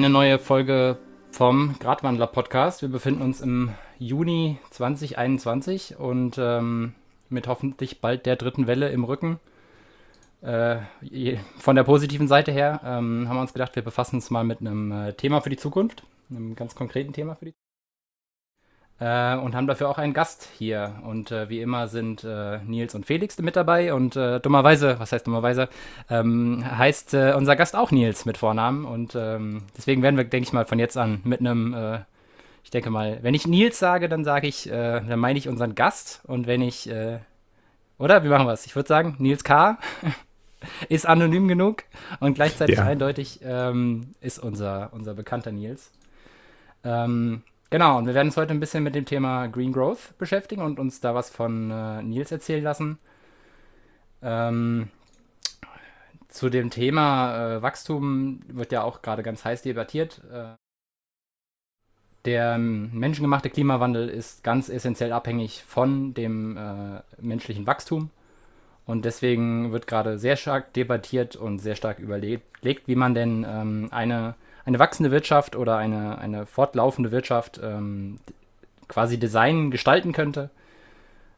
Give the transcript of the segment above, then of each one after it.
Eine neue Folge vom Gradwandler Podcast. Wir befinden uns im Juni 2021 und ähm, mit hoffentlich bald der dritten Welle im Rücken. Äh, von der positiven Seite her ähm, haben wir uns gedacht, wir befassen uns mal mit einem äh, Thema für die Zukunft, einem ganz konkreten Thema für die Zukunft. Äh, und haben dafür auch einen Gast hier. Und äh, wie immer sind äh, Nils und Felix mit dabei. Und äh, dummerweise, was heißt dummerweise, ähm, heißt äh, unser Gast auch Nils mit Vornamen. Und ähm, deswegen werden wir, denke ich mal, von jetzt an mit einem, äh, ich denke mal, wenn ich Nils sage, dann sage ich, dann meine ich unseren Gast. Und wenn ich, oder? Wie machen wir es? Ich würde sagen, Nils K. ist anonym genug und gleichzeitig ja. eindeutig ähm, ist unser, unser bekannter Nils. Ähm, Genau, und wir werden uns heute ein bisschen mit dem Thema Green Growth beschäftigen und uns da was von äh, Nils erzählen lassen. Ähm, zu dem Thema äh, Wachstum wird ja auch gerade ganz heiß debattiert. Äh, der menschengemachte Klimawandel ist ganz essentiell abhängig von dem äh, menschlichen Wachstum. Und deswegen wird gerade sehr stark debattiert und sehr stark überlegt, wie man denn ähm, eine eine wachsende Wirtschaft oder eine, eine fortlaufende Wirtschaft ähm, quasi designen, gestalten könnte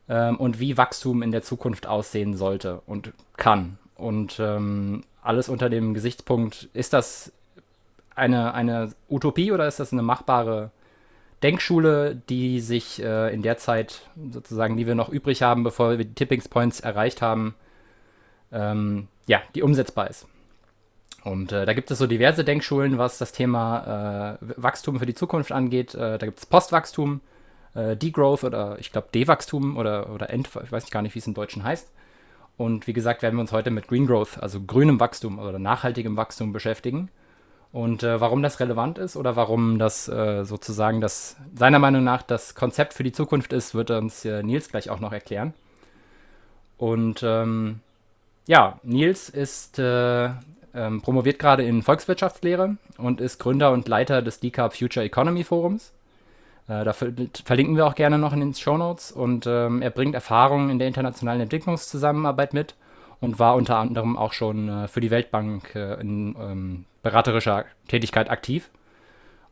ähm, und wie Wachstum in der Zukunft aussehen sollte und kann. Und ähm, alles unter dem Gesichtspunkt, ist das eine, eine Utopie oder ist das eine machbare Denkschule, die sich äh, in der Zeit sozusagen, die wir noch übrig haben, bevor wir die Tipping Points erreicht haben, ähm, ja, die umsetzbar ist. Und äh, da gibt es so diverse Denkschulen, was das Thema äh, Wachstum für die Zukunft angeht. Äh, da gibt es Postwachstum, äh, Degrowth oder ich glaube Dewachstum oder, oder End, ich weiß gar nicht, wie es im Deutschen heißt. Und wie gesagt, werden wir uns heute mit Green Growth, also grünem Wachstum oder nachhaltigem Wachstum beschäftigen. Und äh, warum das relevant ist oder warum das äh, sozusagen das seiner Meinung nach das Konzept für die Zukunft ist, wird uns Nils gleich auch noch erklären. Und ähm, ja, Nils ist ähm, promoviert gerade in Volkswirtschaftslehre und ist Gründer und Leiter des Decarb Future Economy Forums. Äh, da verlinken wir auch gerne noch in den Show Notes. Und ähm, er bringt Erfahrungen in der internationalen Entwicklungszusammenarbeit mit und war unter anderem auch schon äh, für die Weltbank äh, in ähm, beraterischer Tätigkeit aktiv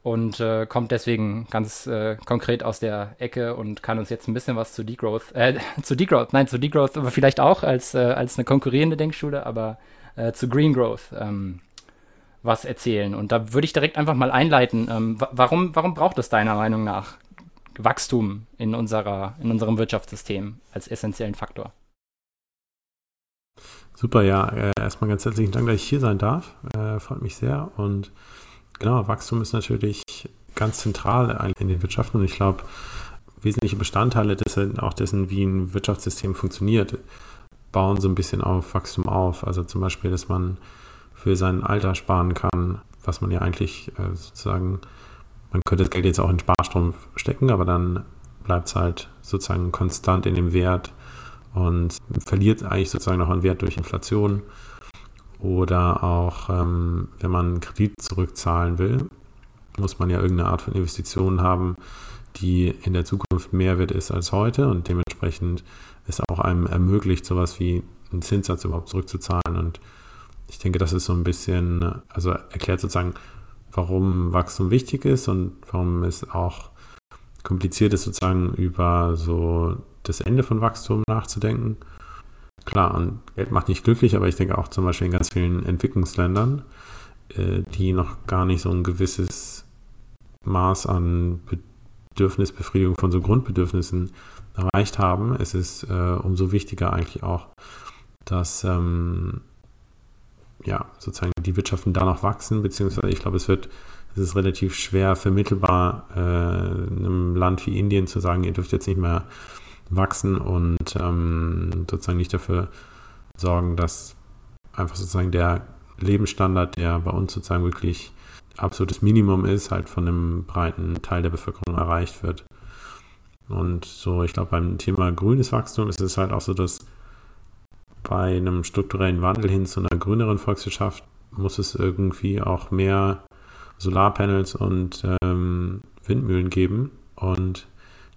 und äh, kommt deswegen ganz äh, konkret aus der Ecke und kann uns jetzt ein bisschen was zu Degrowth, äh, zu Degrowth, nein, zu Degrowth, aber vielleicht auch als, äh, als eine konkurrierende Denkschule, aber äh, zu Green Growth ähm, was erzählen. Und da würde ich direkt einfach mal einleiten. Ähm, warum, warum braucht es deiner Meinung nach Wachstum in, unserer, in unserem Wirtschaftssystem als essentiellen Faktor? Super, ja. Äh, erstmal ganz herzlichen Dank, dass ich hier sein darf. Äh, freut mich sehr. Und genau, Wachstum ist natürlich ganz zentral in den Wirtschaften und ich glaube, wesentliche Bestandteile dessen, auch dessen, wie ein Wirtschaftssystem funktioniert, bauen so ein bisschen auf Wachstum auf. Also zum Beispiel, dass man für sein Alter sparen kann, was man ja eigentlich äh, sozusagen, man könnte das Geld jetzt auch in Sparstrom stecken, aber dann bleibt es halt sozusagen konstant in dem Wert und verliert eigentlich sozusagen noch an Wert durch Inflation. Oder auch, ähm, wenn man einen Kredit zurückzahlen will, muss man ja irgendeine Art von Investitionen haben, die in der Zukunft mehr wert ist als heute und dementsprechend es auch einem ermöglicht, sowas wie einen Zinssatz überhaupt zurückzuzahlen. Und ich denke, das ist so ein bisschen, also erklärt sozusagen, warum Wachstum wichtig ist und warum es auch kompliziert ist, sozusagen über so das Ende von Wachstum nachzudenken. Klar, und Geld macht nicht glücklich, aber ich denke auch zum Beispiel in ganz vielen Entwicklungsländern, äh, die noch gar nicht so ein gewisses Maß an Bedürfnisbefriedigung von so Grundbedürfnissen erreicht haben. Es ist äh, umso wichtiger eigentlich auch, dass ähm, ja, sozusagen die Wirtschaften da noch wachsen, beziehungsweise ich glaube, es wird, es ist relativ schwer vermittelbar, äh, einem Land wie Indien zu sagen, ihr dürft jetzt nicht mehr wachsen und ähm, sozusagen nicht dafür sorgen, dass einfach sozusagen der Lebensstandard, der bei uns sozusagen wirklich absolutes Minimum ist, halt von einem breiten Teil der Bevölkerung erreicht wird. Und so, ich glaube, beim Thema grünes Wachstum ist es halt auch so, dass bei einem strukturellen Wandel hin zu einer grüneren Volkswirtschaft muss es irgendwie auch mehr Solarpanels und ähm, Windmühlen geben. Und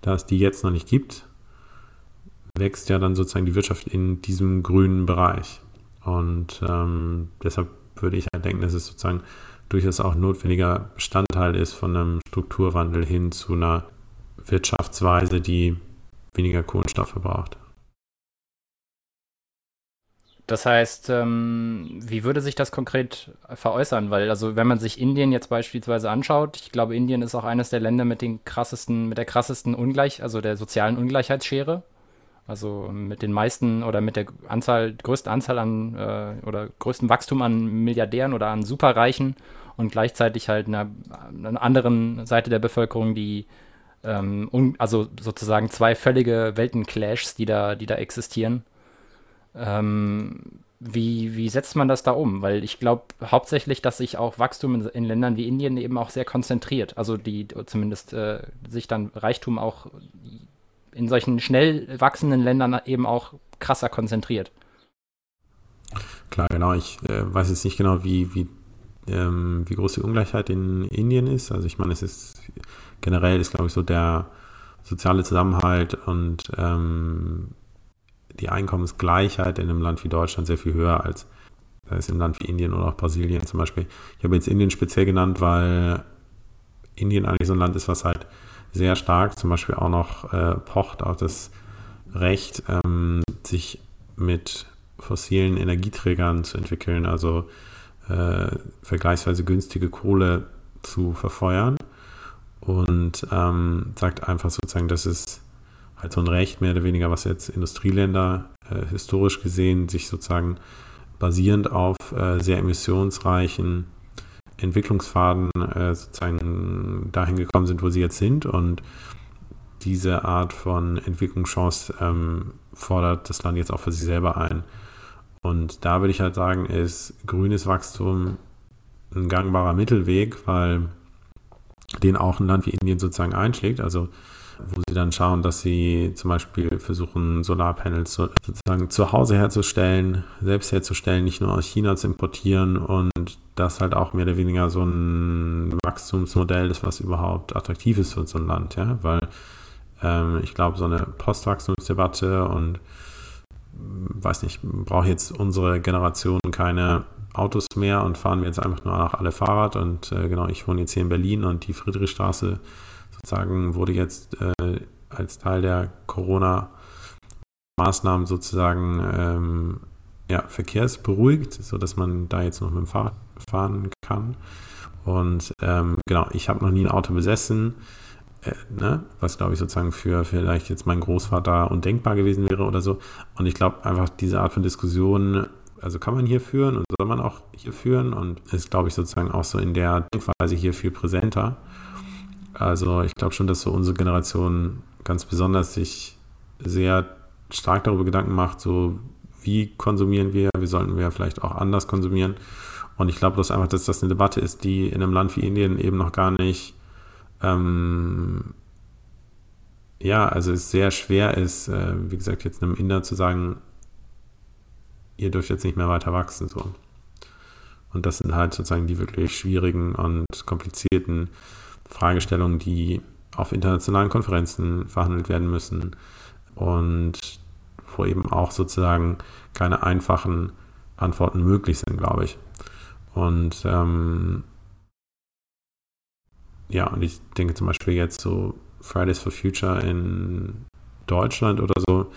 da es die jetzt noch nicht gibt, wächst ja dann sozusagen die Wirtschaft in diesem grünen Bereich. Und ähm, deshalb würde ich halt denken, dass es sozusagen durchaus auch notwendiger Bestandteil ist von einem Strukturwandel hin zu einer Wirtschaftsweise, die weniger Kohlenstoff verbraucht. Das heißt, ähm, wie würde sich das konkret veräußern? Weil, also, wenn man sich Indien jetzt beispielsweise anschaut, ich glaube, Indien ist auch eines der Länder mit den krassesten, mit der krassesten Ungleich, also der sozialen Ungleichheitsschere. Also mit den meisten oder mit der Anzahl, größten Anzahl an äh, oder größten Wachstum an Milliardären oder an Superreichen und gleichzeitig halt einer, einer anderen Seite der Bevölkerung, die ähm, un, also sozusagen zwei völlige Weltenclashs, die da, die da existieren. Ähm, wie, wie setzt man das da um? Weil ich glaube hauptsächlich, dass sich auch Wachstum in, in, Ländern wie Indien eben auch sehr konzentriert. Also die zumindest äh, sich dann Reichtum auch in solchen schnell wachsenden Ländern eben auch krasser konzentriert. Klar, genau. Ich äh, weiß jetzt nicht genau, wie, wie, ähm, wie groß die Ungleichheit in Indien ist. Also ich meine, es ist generell ist, glaube ich, so der soziale Zusammenhalt und ähm, die Einkommensgleichheit in einem Land wie Deutschland sehr viel höher als ist im Land wie Indien oder auch Brasilien zum Beispiel. Ich habe jetzt Indien speziell genannt, weil Indien eigentlich so ein Land ist, was halt sehr stark zum Beispiel auch noch äh, pocht auf das Recht, ähm, sich mit fossilen Energieträgern zu entwickeln, also äh, vergleichsweise günstige Kohle zu verfeuern und ähm, sagt einfach sozusagen, das ist halt so ein Recht, mehr oder weniger, was jetzt Industrieländer äh, historisch gesehen sich sozusagen basierend auf äh, sehr emissionsreichen Entwicklungspfaden äh, sozusagen dahin gekommen sind, wo sie jetzt sind und diese Art von Entwicklungschance ähm, fordert das Land jetzt auch für sich selber ein. Und da würde ich halt sagen, ist grünes Wachstum ein gangbarer Mittelweg, weil den auch ein Land wie Indien sozusagen einschlägt. Also wo sie dann schauen, dass sie zum Beispiel versuchen, Solarpanels sozusagen zu Hause herzustellen, selbst herzustellen, nicht nur aus China zu importieren und das halt auch mehr oder weniger so ein Wachstumsmodell ist, was überhaupt attraktiv ist für so ein Land, ja, weil ähm, ich glaube, so eine Postwachstumsdebatte und weiß nicht, braucht jetzt unsere Generation keine Autos mehr und fahren wir jetzt einfach nur nach alle Fahrrad und äh, genau, ich wohne jetzt hier in Berlin und die Friedrichstraße sozusagen wurde jetzt äh, als Teil der Corona-Maßnahmen sozusagen ähm, ja, verkehrsberuhigt, sodass man da jetzt noch mit dem Fahrrad fahren kann. Und ähm, genau, ich habe noch nie ein Auto besessen, ne, was glaube ich sozusagen für vielleicht jetzt mein Großvater undenkbar gewesen wäre oder so. Und ich glaube einfach diese Art von Diskussion, also kann man hier führen und soll man auch hier führen und ist glaube ich sozusagen auch so in der Denkweise hier viel präsenter. Also ich glaube schon, dass so unsere Generation ganz besonders sich sehr stark darüber Gedanken macht, so wie konsumieren wir, wie sollten wir vielleicht auch anders konsumieren. Und ich glaube bloß einfach, dass das eine Debatte ist, die in einem Land wie Indien eben noch gar nicht, ähm, ja, also es sehr schwer ist, äh, wie gesagt, jetzt einem Inder zu sagen, ihr dürft jetzt nicht mehr weiter wachsen. So. Und das sind halt sozusagen die wirklich schwierigen und komplizierten Fragestellungen, die auf internationalen Konferenzen verhandelt werden müssen und wo eben auch sozusagen keine einfachen Antworten möglich sind, glaube ich. Und ähm, ja, und ich denke zum Beispiel jetzt so Fridays for Future in Deutschland oder so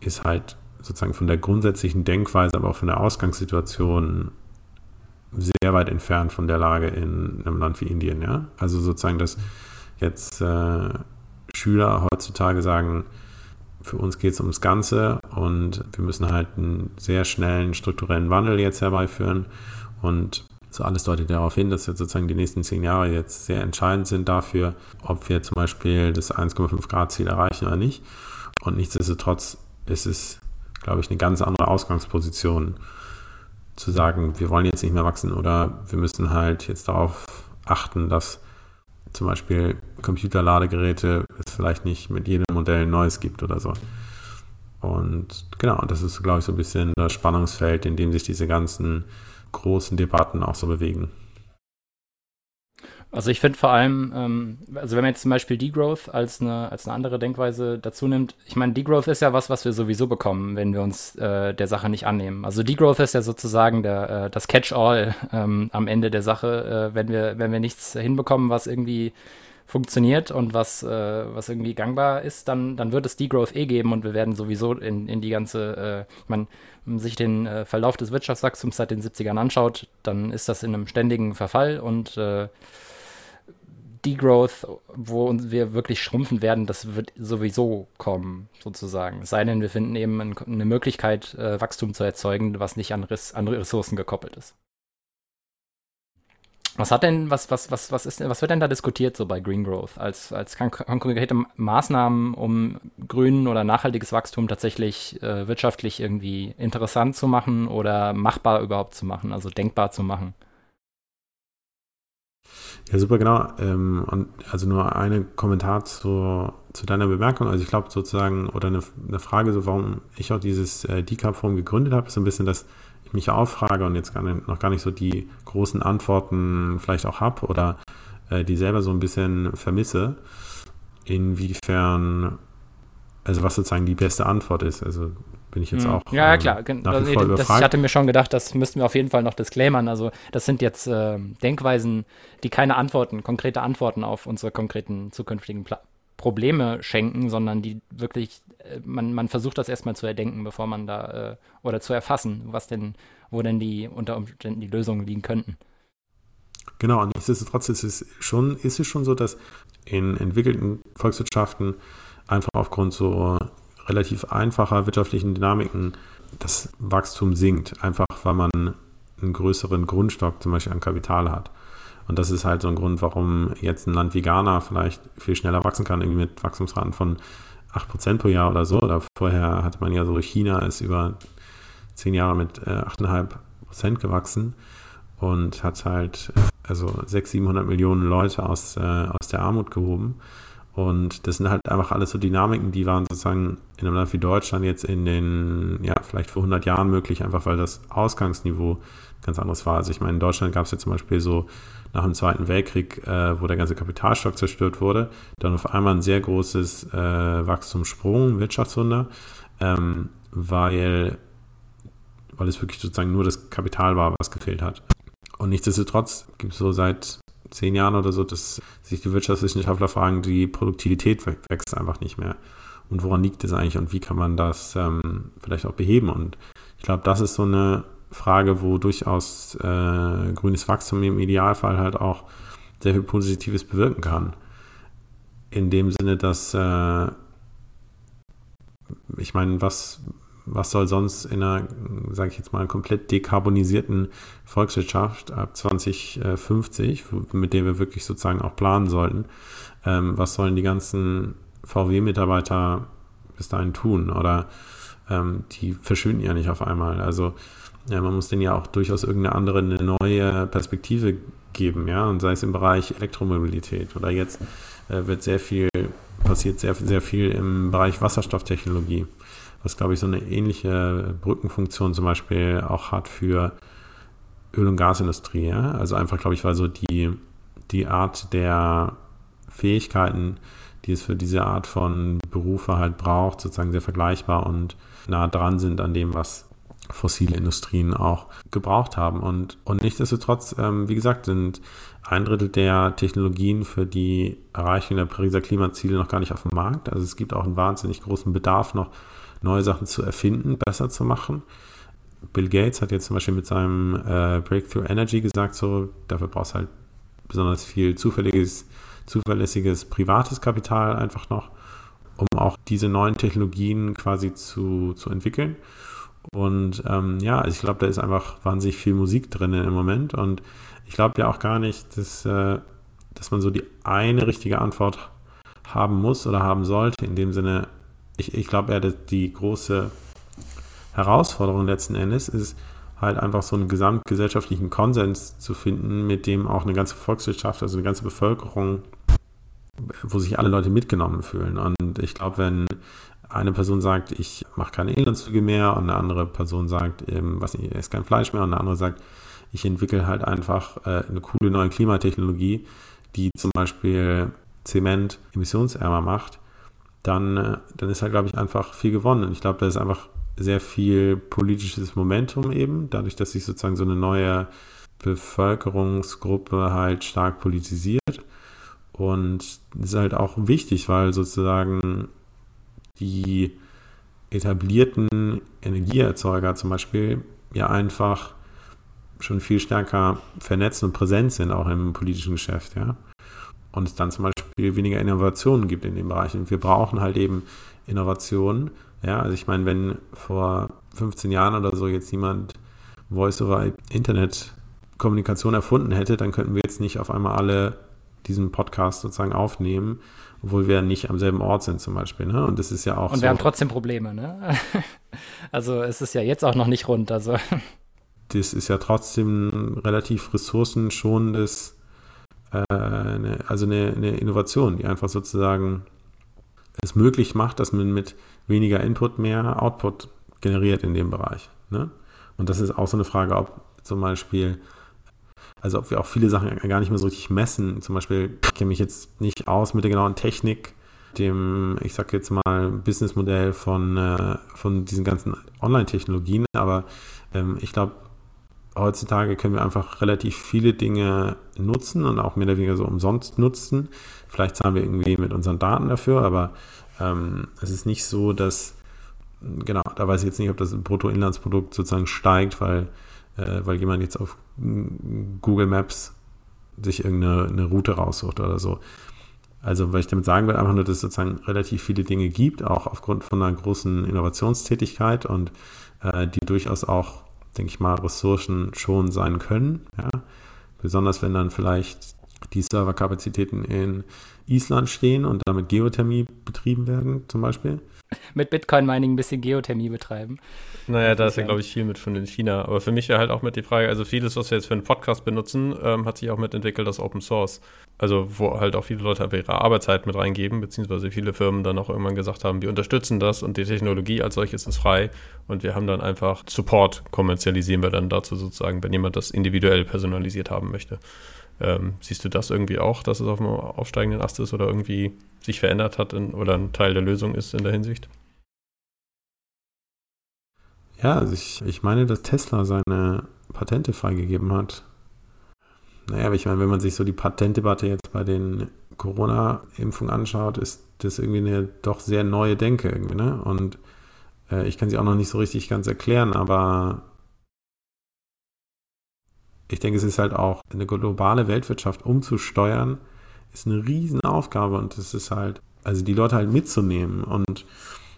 ist halt sozusagen von der grundsätzlichen Denkweise, aber auch von der Ausgangssituation sehr weit entfernt von der Lage in einem Land wie Indien, ja. Also sozusagen, dass jetzt äh, Schüler heutzutage sagen, für uns geht es ums Ganze und wir müssen halt einen sehr schnellen strukturellen Wandel jetzt herbeiführen. Und so alles deutet darauf hin, dass jetzt sozusagen die nächsten zehn Jahre jetzt sehr entscheidend sind dafür, ob wir zum Beispiel das 1,5 Grad Ziel erreichen oder nicht. Und nichtsdestotrotz ist es, glaube ich, eine ganz andere Ausgangsposition zu sagen, wir wollen jetzt nicht mehr wachsen oder wir müssen halt jetzt darauf achten, dass zum Beispiel Computerladegeräte es vielleicht nicht mit jedem Modell ein neues gibt oder so. Und genau, das ist, glaube ich, so ein bisschen das Spannungsfeld, in dem sich diese ganzen großen Debatten auch so bewegen. Also ich finde vor allem, ähm, also wenn man jetzt zum Beispiel Degrowth als eine, als eine andere Denkweise dazu nimmt, ich meine, Degrowth ist ja was, was wir sowieso bekommen, wenn wir uns äh, der Sache nicht annehmen. Also Degrowth ist ja sozusagen der, äh, das Catch-all ähm, am Ende der Sache, äh, wenn wir, wenn wir nichts hinbekommen, was irgendwie funktioniert und was, äh, was irgendwie gangbar ist, dann, dann wird es Degrowth eh geben und wir werden sowieso in, in die ganze, äh, man sich den äh, Verlauf des Wirtschaftswachstums seit den 70ern anschaut, dann ist das in einem ständigen Verfall und äh, Degrowth, wo wir wirklich schrumpfen werden, das wird sowieso kommen, sozusagen. Es sei denn, wir finden eben eine Möglichkeit, äh, Wachstum zu erzeugen, was nicht an, Res an Ressourcen gekoppelt ist. Was hat denn, was, was, was, was ist was wird denn da diskutiert so bei Green Growth als, als konkrete Maßnahmen, um grün oder nachhaltiges Wachstum tatsächlich äh, wirtschaftlich irgendwie interessant zu machen oder machbar überhaupt zu machen, also denkbar zu machen? Ja, super, genau. Ähm, und also nur ein Kommentar zu, zu deiner Bemerkung. Also ich glaube sozusagen, oder eine, eine, Frage, so warum ich auch dieses äh, Decap-Forum gegründet habe, ist so ein bisschen, ich mich auffrage und jetzt gar nicht, noch gar nicht so die großen Antworten vielleicht auch habe oder äh, die selber so ein bisschen vermisse, inwiefern, also was sozusagen die beste Antwort ist. Also bin ich jetzt hm. auch. Ja, äh, klar. Also, das, ich hatte mir schon gedacht, das müssten wir auf jeden Fall noch disclaimern. Also, das sind jetzt äh, Denkweisen, die keine Antworten, konkrete Antworten auf unsere konkreten zukünftigen Pla Probleme schenken, sondern die wirklich, äh, man, man versucht das erstmal zu erdenken, bevor man da, äh, oder zu erfassen, was denn, wo denn die unter Umständen die Lösungen liegen könnten. Genau, und nichtsdestotrotz ist es schon, ist es schon so, dass in entwickelten Volkswirtschaften einfach aufgrund so relativ einfacher wirtschaftlichen Dynamiken das Wachstum sinkt, einfach weil man einen größeren Grundstock zum Beispiel an Kapital hat. Und das ist halt so ein Grund, warum jetzt ein Land wie Ghana vielleicht viel schneller wachsen kann, irgendwie mit Wachstumsraten von 8% pro Jahr oder so. Oder vorher hatte man ja so, China ist über 10 Jahre mit 8,5% gewachsen und hat halt also 600, 700 Millionen Leute aus, äh, aus der Armut gehoben. Und das sind halt einfach alles so Dynamiken, die waren sozusagen in einem Land wie Deutschland jetzt in den, ja, vielleicht vor 100 Jahren möglich, einfach weil das Ausgangsniveau ganz anderes war. Also ich meine, in Deutschland gab es ja zum Beispiel so nach dem Zweiten Weltkrieg, äh, wo der ganze Kapitalstock zerstört wurde, dann auf einmal ein sehr großes äh, Wachstumssprung, Wirtschaftswunder, ähm, weil, weil es wirklich sozusagen nur das Kapital war, was gefehlt hat. Und nichtsdestotrotz gibt es so seit zehn Jahren oder so, dass sich die Wirtschaftswissenschaftler fragen, die Produktivität wächst einfach nicht mehr. Und woran liegt es eigentlich und wie kann man das ähm, vielleicht auch beheben? Und ich glaube, das ist so eine Frage, wo durchaus äh, grünes Wachstum im Idealfall halt auch sehr viel Positives bewirken kann. In dem Sinne, dass äh, ich meine, was, was soll sonst in einer, sage ich jetzt mal, komplett dekarbonisierten Volkswirtschaft ab 2050, mit der wir wirklich sozusagen auch planen sollten, ähm, was sollen die ganzen VW-Mitarbeiter bis dahin tun? Oder ähm, die verschwinden ja nicht auf einmal. Also ja, man muss denen ja auch durchaus irgendeine andere, eine neue Perspektive geben, ja, und sei es im Bereich Elektromobilität oder jetzt äh, wird sehr viel, passiert sehr, sehr viel im Bereich Wasserstofftechnologie was glaube ich so eine ähnliche Brückenfunktion zum Beispiel auch hat für Öl- und Gasindustrie. Ja? Also einfach, glaube ich, weil so die, die Art der Fähigkeiten, die es für diese Art von Berufe halt braucht, sozusagen sehr vergleichbar und nah dran sind an dem, was fossile Industrien auch gebraucht haben. Und, und nichtsdestotrotz, ähm, wie gesagt, sind ein Drittel der Technologien für die Erreichung der Pariser Klimaziele noch gar nicht auf dem Markt. Also es gibt auch einen wahnsinnig großen Bedarf noch neue Sachen zu erfinden, besser zu machen. Bill Gates hat jetzt zum Beispiel mit seinem äh, Breakthrough Energy gesagt, so, dafür brauchst halt besonders viel zufälliges, zuverlässiges privates Kapital einfach noch, um auch diese neuen Technologien quasi zu, zu entwickeln. Und ähm, ja, also ich glaube, da ist einfach wahnsinnig viel Musik drin im Moment. Und ich glaube ja auch gar nicht, dass, äh, dass man so die eine richtige Antwort haben muss oder haben sollte. In dem Sinne, ich, ich glaube eher, dass die große Herausforderung letzten Endes ist, halt einfach so einen gesamtgesellschaftlichen Konsens zu finden, mit dem auch eine ganze Volkswirtschaft, also eine ganze Bevölkerung, wo sich alle Leute mitgenommen fühlen. Und ich glaube, wenn eine Person sagt, ich mache keine Inlandszüge mehr und eine andere Person sagt, ähm, was ich esse kein Fleisch mehr und eine andere sagt, ich entwickle halt einfach äh, eine coole neue Klimatechnologie, die zum Beispiel Zement emissionsärmer macht, dann, äh, dann ist halt, glaube ich, einfach viel gewonnen. Und ich glaube, da ist einfach sehr viel politisches Momentum eben, dadurch, dass sich sozusagen so eine neue Bevölkerungsgruppe halt stark politisiert. Und das ist halt auch wichtig, weil sozusagen die etablierten Energieerzeuger zum Beispiel ja einfach schon viel stärker vernetzt und präsent sind, auch im politischen Geschäft, ja. Und es dann zum Beispiel weniger Innovationen gibt in dem Bereich. Und wir brauchen halt eben Innovationen. Ja, also ich meine, wenn vor 15 Jahren oder so jetzt jemand Voice-over-Internet-Kommunikation erfunden hätte, dann könnten wir jetzt nicht auf einmal alle diesen Podcast sozusagen aufnehmen, obwohl wir nicht am selben Ort sind zum Beispiel. Ne? Und das ist ja auch Und wir haben trotzdem Probleme, ne? also es ist ja jetzt auch noch nicht rund. Also das ist ja trotzdem relativ ressourcenschonendes, äh, eine, also eine, eine, Innovation, die einfach sozusagen es möglich macht, dass man mit weniger Input mehr Output generiert in dem Bereich. Ne? Und das ist auch so eine Frage, ob zum Beispiel, also ob wir auch viele Sachen gar nicht mehr so richtig messen. Zum Beispiel, ich kenne mich jetzt nicht aus mit der genauen Technik, dem, ich sag jetzt mal, Businessmodell von, äh, von diesen ganzen Online-Technologien, aber ähm, ich glaube, heutzutage können wir einfach relativ viele Dinge nutzen und auch mehr oder weniger so umsonst nutzen. Vielleicht zahlen wir irgendwie mit unseren Daten dafür, aber ähm, es ist nicht so, dass, genau, da weiß ich jetzt nicht, ob das Bruttoinlandsprodukt sozusagen steigt, weil, äh, weil jemand jetzt auf Google Maps sich irgendeine Route raussucht oder so. Also, weil ich damit sagen will, einfach nur, dass es sozusagen relativ viele Dinge gibt, auch aufgrund von einer großen Innovationstätigkeit und äh, die durchaus auch denke ich mal, Ressourcen schon sein können. Ja? Besonders wenn dann vielleicht die Serverkapazitäten in Island stehen und damit Geothermie betrieben werden, zum Beispiel. Mit Bitcoin-Mining ein bisschen Geothermie betreiben. Naja, da ist ja, glaube ich, viel mit von in China. Aber für mich wäre halt auch mit die Frage, also vieles, was wir jetzt für einen Podcast benutzen, ähm, hat sich auch mitentwickelt als Open Source. Also wo halt auch viele Leute ihre Arbeitszeit mit reingeben, beziehungsweise viele Firmen dann auch irgendwann gesagt haben, wir unterstützen das und die Technologie als solches ist frei und wir haben dann einfach Support, kommerzialisieren wir dann dazu sozusagen, wenn jemand das individuell personalisiert haben möchte. Ähm, siehst du das irgendwie auch, dass es auf dem aufsteigenden Ast ist oder irgendwie sich verändert hat in, oder ein Teil der Lösung ist in der Hinsicht? Ja, also ich, ich meine, dass Tesla seine Patente freigegeben hat. Naja, aber ich meine, wenn man sich so die Patentdebatte jetzt bei den Corona-Impfungen anschaut, ist das irgendwie eine doch sehr neue Denke irgendwie, ne? Und äh, ich kann sie auch noch nicht so richtig ganz erklären, aber ich denke, es ist halt auch eine globale Weltwirtschaft umzusteuern, ist eine Riesenaufgabe und es ist halt, also die Leute halt mitzunehmen und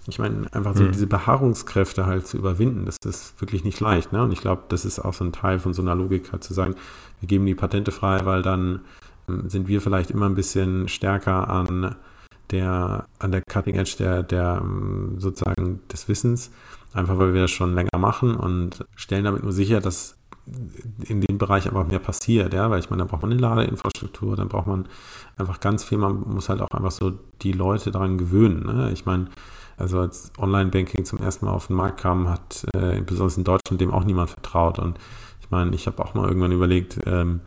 ich meine, einfach so mhm. diese Beharrungskräfte halt zu überwinden, das ist wirklich nicht leicht. Ne? Und ich glaube, das ist auch so ein Teil von so einer Logik, halt zu sagen, wir geben die Patente frei, weil dann ähm, sind wir vielleicht immer ein bisschen stärker an der, an der Cutting Edge der, der ähm, sozusagen des Wissens, einfach weil wir das schon länger machen und stellen damit nur sicher, dass in dem Bereich einfach mehr passiert, ja, weil ich meine, da braucht man eine Ladeinfrastruktur, dann braucht man einfach ganz viel, man muss halt auch einfach so die Leute daran gewöhnen. Ne? Ich meine, also als Online-Banking zum ersten Mal auf den Markt kam, hat äh, besonders in Deutschland dem auch niemand vertraut. Und ich meine, ich habe auch mal irgendwann überlegt, ähm,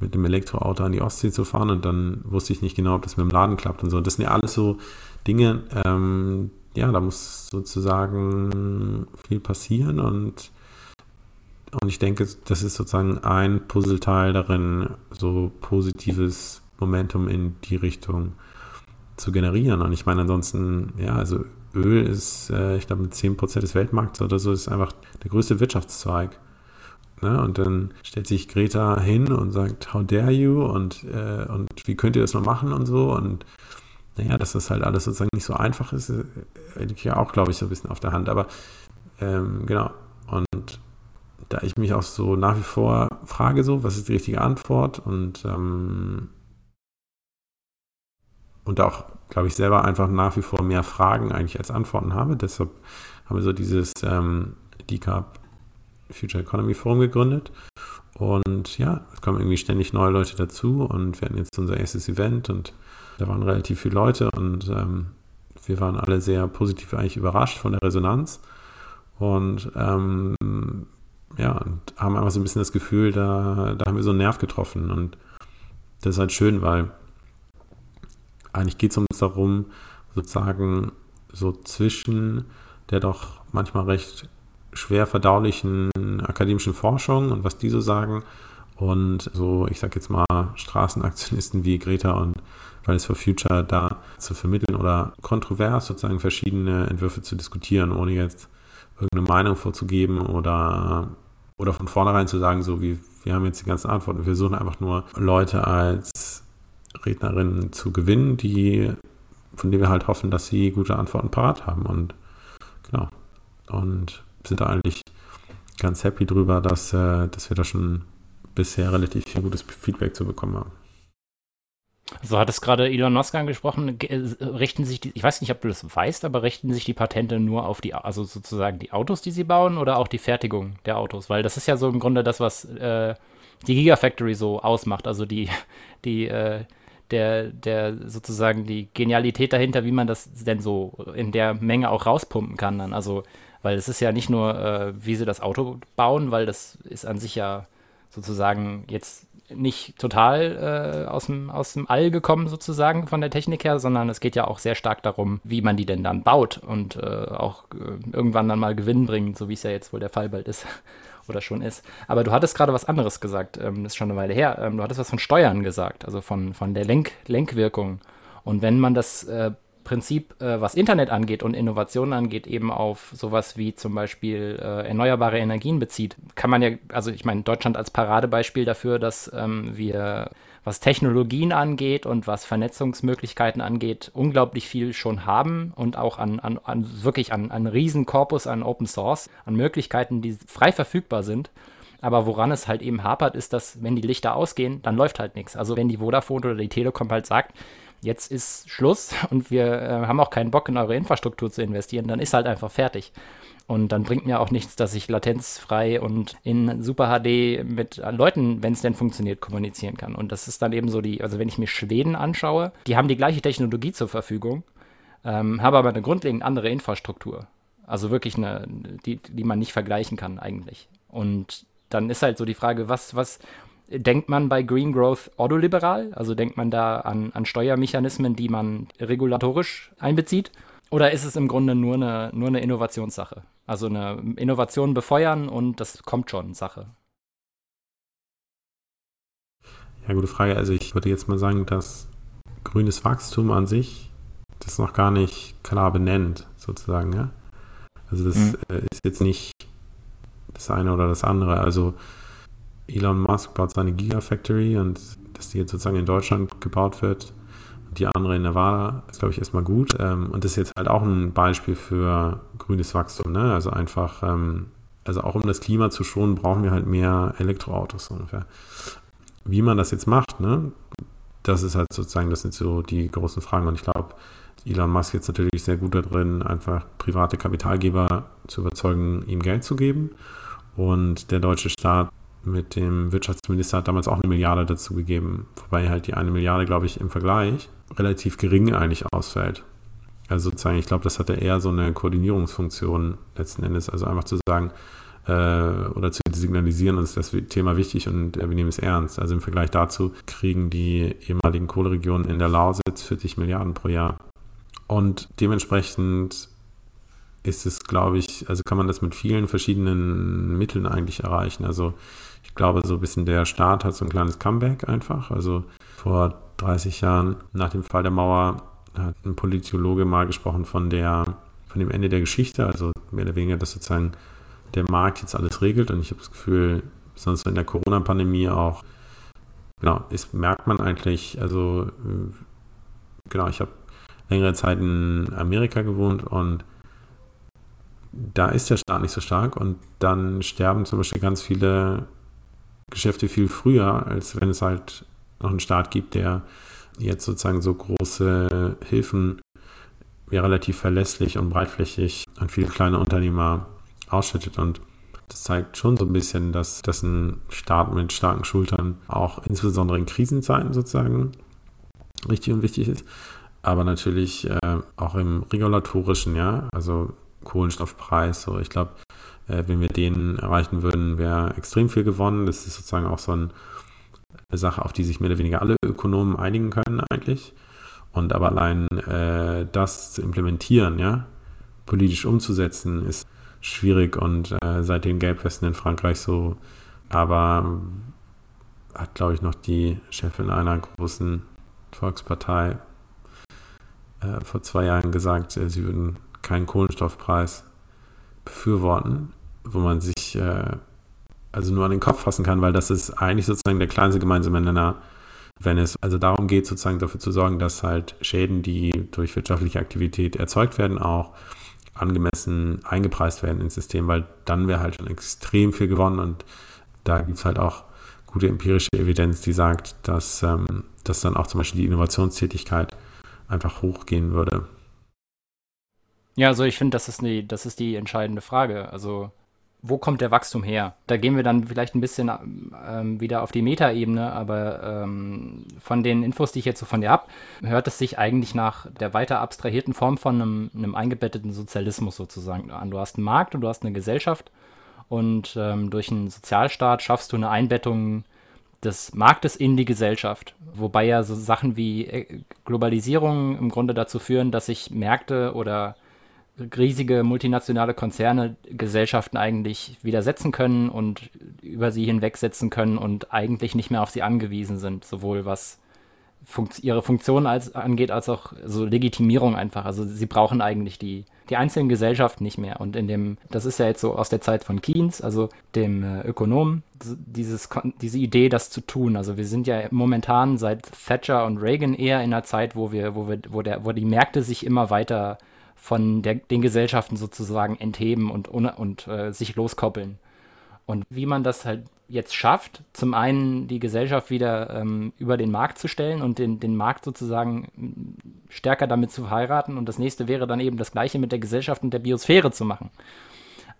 mit dem Elektroauto an die Ostsee zu fahren und dann wusste ich nicht genau, ob das mit dem Laden klappt und so. Das sind ja alles so Dinge, ähm, ja, da muss sozusagen viel passieren und und ich denke, das ist sozusagen ein Puzzleteil darin, so positives Momentum in die Richtung zu generieren. Und ich meine, ansonsten, ja, also Öl ist, äh, ich glaube, mit 10% des Weltmarkts oder so, ist einfach der größte Wirtschaftszweig. Ne? Und dann stellt sich Greta hin und sagt, how dare you? Und, äh, und wie könnt ihr das noch machen und so? Und naja, dass das halt alles sozusagen nicht so einfach ist, äh, liegt ja auch, glaube ich, so ein bisschen auf der Hand. Aber ähm, genau. Da ich mich auch so nach wie vor frage, so, was ist die richtige Antwort und, ähm, und auch, glaube ich, selber einfach nach wie vor mehr Fragen eigentlich als Antworten habe. Deshalb haben wir so dieses ähm, Decap Future Economy Forum gegründet. Und ja, es kommen irgendwie ständig neue Leute dazu und wir hatten jetzt unser erstes Event und da waren relativ viele Leute und ähm, wir waren alle sehr positiv eigentlich überrascht von der Resonanz. Und ähm, ja, und haben einfach so ein bisschen das Gefühl, da, da haben wir so einen Nerv getroffen. Und das ist halt schön, weil eigentlich geht es uns darum, sozusagen so zwischen der doch manchmal recht schwer verdaulichen akademischen Forschung und was die so sagen und so, ich sag jetzt mal, Straßenaktionisten wie Greta und Fridays for Future da zu vermitteln oder kontrovers sozusagen verschiedene Entwürfe zu diskutieren, ohne jetzt irgendeine Meinung vorzugeben oder, oder von vornherein zu sagen, so wie wir haben jetzt die ganzen Antworten. Wir suchen einfach nur Leute als Rednerinnen zu gewinnen, die, von denen wir halt hoffen, dass sie gute Antworten parat haben. Und genau. Und sind da eigentlich ganz happy drüber, dass, äh, dass wir da schon bisher relativ viel gutes Feedback zu bekommen haben. So hat es gerade Elon Musk angesprochen. Äh, richten sich die, ich weiß nicht, ob du das weißt, aber richten sich die Patente nur auf die, also sozusagen die Autos, die sie bauen, oder auch die Fertigung der Autos? Weil das ist ja so im Grunde das, was äh, die Gigafactory so ausmacht. Also die, die, äh, der, der sozusagen die Genialität dahinter, wie man das denn so in der Menge auch rauspumpen kann dann. Also, weil es ist ja nicht nur, äh, wie sie das Auto bauen, weil das ist an sich ja sozusagen jetzt nicht total äh, aus, dem, aus dem All gekommen, sozusagen von der Technik her, sondern es geht ja auch sehr stark darum, wie man die denn dann baut und äh, auch äh, irgendwann dann mal Gewinn bringt, so wie es ja jetzt wohl der Fall bald ist oder schon ist. Aber du hattest gerade was anderes gesagt, ähm, das ist schon eine Weile her. Ähm, du hattest was von Steuern gesagt, also von, von der Lenk Lenkwirkung. Und wenn man das äh, Prinzip, äh, was Internet angeht und Innovationen angeht, eben auf sowas wie zum Beispiel äh, erneuerbare Energien bezieht, kann man ja, also ich meine, Deutschland als Paradebeispiel dafür, dass ähm, wir, was Technologien angeht und was Vernetzungsmöglichkeiten angeht, unglaublich viel schon haben und auch an, an, an wirklich an, an Riesenkorpus an Open Source, an Möglichkeiten, die frei verfügbar sind. Aber woran es halt eben hapert, ist, dass wenn die Lichter ausgehen, dann läuft halt nichts. Also wenn die Vodafone oder die Telekom halt sagt, jetzt ist Schluss und wir äh, haben auch keinen Bock in eure Infrastruktur zu investieren, dann ist halt einfach fertig. Und dann bringt mir auch nichts, dass ich latenzfrei und in Super HD mit Leuten, wenn es denn funktioniert, kommunizieren kann. Und das ist dann eben so die, also wenn ich mir Schweden anschaue, die haben die gleiche Technologie zur Verfügung, ähm, haben aber eine grundlegend andere Infrastruktur. Also wirklich eine, die, die man nicht vergleichen kann eigentlich. Und dann ist halt so die Frage, was, was, denkt man bei Green Growth ordoliberal? Also denkt man da an, an Steuermechanismen, die man regulatorisch einbezieht? Oder ist es im Grunde nur eine, nur eine Innovationssache? Also eine Innovation befeuern und das kommt schon Sache. Ja, gute Frage. Also ich würde jetzt mal sagen, dass grünes Wachstum an sich das noch gar nicht klar benennt, sozusagen. Ja? Also das mhm. ist jetzt nicht das eine oder das andere. Also Elon Musk baut seine Gigafactory und dass die jetzt sozusagen in Deutschland gebaut wird und die andere in Nevada, ist, glaube ich, erstmal gut. Ähm, und das ist jetzt halt auch ein Beispiel für grünes Wachstum. Ne? Also einfach, ähm, also auch um das Klima zu schonen, brauchen wir halt mehr Elektroautos ungefähr. Wie man das jetzt macht, ne? das ist halt sozusagen, das sind so die großen Fragen. Und ich glaube, Elon Musk jetzt natürlich sehr gut darin, einfach private Kapitalgeber zu überzeugen, ihm Geld zu geben. Und der deutsche Staat mit dem Wirtschaftsminister hat damals auch eine Milliarde dazu gegeben, wobei halt die eine Milliarde, glaube ich, im Vergleich relativ gering eigentlich ausfällt. Also sozusagen, ich glaube, das hatte eher so eine Koordinierungsfunktion letzten Endes, also einfach zu sagen äh, oder zu signalisieren, uns das Thema wichtig und äh, wir nehmen es ernst. Also im Vergleich dazu kriegen die ehemaligen Kohleregionen in der Lausitz 40 Milliarden pro Jahr. Und dementsprechend ist es, glaube ich, also kann man das mit vielen verschiedenen Mitteln eigentlich erreichen. Also ich glaube, so ein bisschen der Staat hat so ein kleines Comeback einfach. Also vor 30 Jahren nach dem Fall der Mauer hat ein Politologe mal gesprochen von der, von dem Ende der Geschichte, also mehr oder weniger, dass sozusagen der Markt jetzt alles regelt. Und ich habe das Gefühl, sonst in der Corona-Pandemie auch, genau, ist, merkt man eigentlich, also genau, ich habe längere Zeit in Amerika gewohnt und da ist der Staat nicht so stark. Und dann sterben zum Beispiel ganz viele Geschäfte viel früher, als wenn es halt noch einen Staat gibt, der jetzt sozusagen so große Hilfen ja relativ verlässlich und breitflächig an viele kleine Unternehmer ausschüttet. Und das zeigt schon so ein bisschen, dass, dass ein Staat mit starken Schultern auch insbesondere in Krisenzeiten sozusagen richtig und wichtig ist. Aber natürlich äh, auch im regulatorischen, ja, also Kohlenstoffpreis. So, ich glaube, äh, wenn wir den erreichen würden, wäre extrem viel gewonnen. Das ist sozusagen auch so ein eine Sache, auf die sich mehr oder weniger alle Ökonomen einigen können eigentlich. Und aber allein äh, das zu implementieren, ja, politisch umzusetzen, ist schwierig und äh, seit den Gelbwesten in Frankreich so, aber hat, glaube ich, noch die Chefin einer großen Volkspartei äh, vor zwei Jahren gesagt, äh, sie würden keinen Kohlenstoffpreis befürworten, wo man sich äh, also nur an den Kopf fassen kann, weil das ist eigentlich sozusagen der kleinste gemeinsame Nenner, wenn es also darum geht, sozusagen dafür zu sorgen, dass halt Schäden, die durch wirtschaftliche Aktivität erzeugt werden, auch angemessen eingepreist werden ins System, weil dann wäre halt schon extrem viel gewonnen und da gibt es halt auch gute empirische Evidenz, die sagt, dass, ähm, dass dann auch zum Beispiel die Innovationstätigkeit einfach hochgehen würde. Ja, also ich finde, das, das ist die entscheidende Frage. Also wo kommt der Wachstum her? Da gehen wir dann vielleicht ein bisschen ähm, wieder auf die Metaebene, aber ähm, von den Infos, die ich jetzt so von dir habe, hört es sich eigentlich nach der weiter abstrahierten Form von einem, einem eingebetteten Sozialismus sozusagen an. Du hast einen Markt und du hast eine Gesellschaft und ähm, durch einen Sozialstaat schaffst du eine Einbettung des Marktes in die Gesellschaft. Wobei ja so Sachen wie äh, Globalisierung im Grunde dazu führen, dass sich Märkte oder riesige multinationale Konzerne Gesellschaften eigentlich widersetzen können und über sie hinwegsetzen können und eigentlich nicht mehr auf sie angewiesen sind, sowohl was Funkt ihre Funktion als, angeht, als auch so Legitimierung einfach. Also sie brauchen eigentlich die, die einzelnen Gesellschaften nicht mehr. Und in dem, das ist ja jetzt so aus der Zeit von Keynes, also dem äh, Ökonomen, dieses, diese Idee, das zu tun. Also wir sind ja momentan seit Thatcher und Reagan eher in einer Zeit, wo wir, wo wir, wo der, wo die Märkte sich immer weiter von der, den Gesellschaften sozusagen entheben und, und äh, sich loskoppeln. Und wie man das halt jetzt schafft, zum einen die Gesellschaft wieder ähm, über den Markt zu stellen und den, den Markt sozusagen mm, stärker damit zu verheiraten. Und das nächste wäre dann eben das Gleiche mit der Gesellschaft und der Biosphäre zu machen.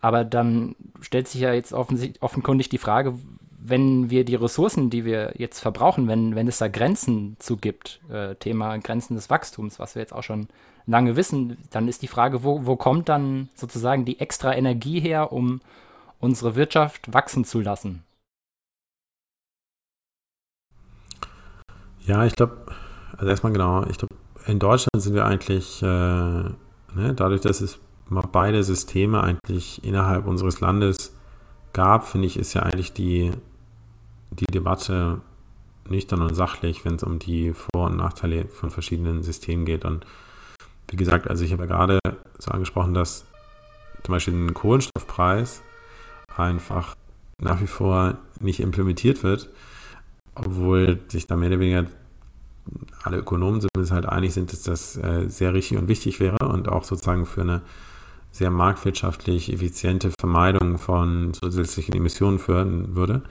Aber dann stellt sich ja jetzt offenkundig die Frage, wenn wir die Ressourcen, die wir jetzt verbrauchen, wenn, wenn es da Grenzen zu gibt, äh, Thema Grenzen des Wachstums, was wir jetzt auch schon lange wissen, dann ist die Frage, wo, wo kommt dann sozusagen die extra Energie her, um unsere Wirtschaft wachsen zu lassen? Ja, ich glaube, also erstmal genau, ich glaube, in Deutschland sind wir eigentlich, äh, ne, dadurch, dass es mal beide Systeme eigentlich innerhalb unseres Landes gab, finde ich, ist ja eigentlich die, die Debatte nüchtern und sachlich, wenn es um die Vor- und Nachteile von verschiedenen Systemen geht. Und wie gesagt, also ich habe ja gerade so angesprochen, dass zum Beispiel ein Kohlenstoffpreis einfach nach wie vor nicht implementiert wird, obwohl sich da mehr oder weniger alle Ökonomen zumindest halt einig sind, dass das äh, sehr richtig und wichtig wäre und auch sozusagen für eine sehr marktwirtschaftlich effiziente Vermeidung von zusätzlichen Emissionen führen würde,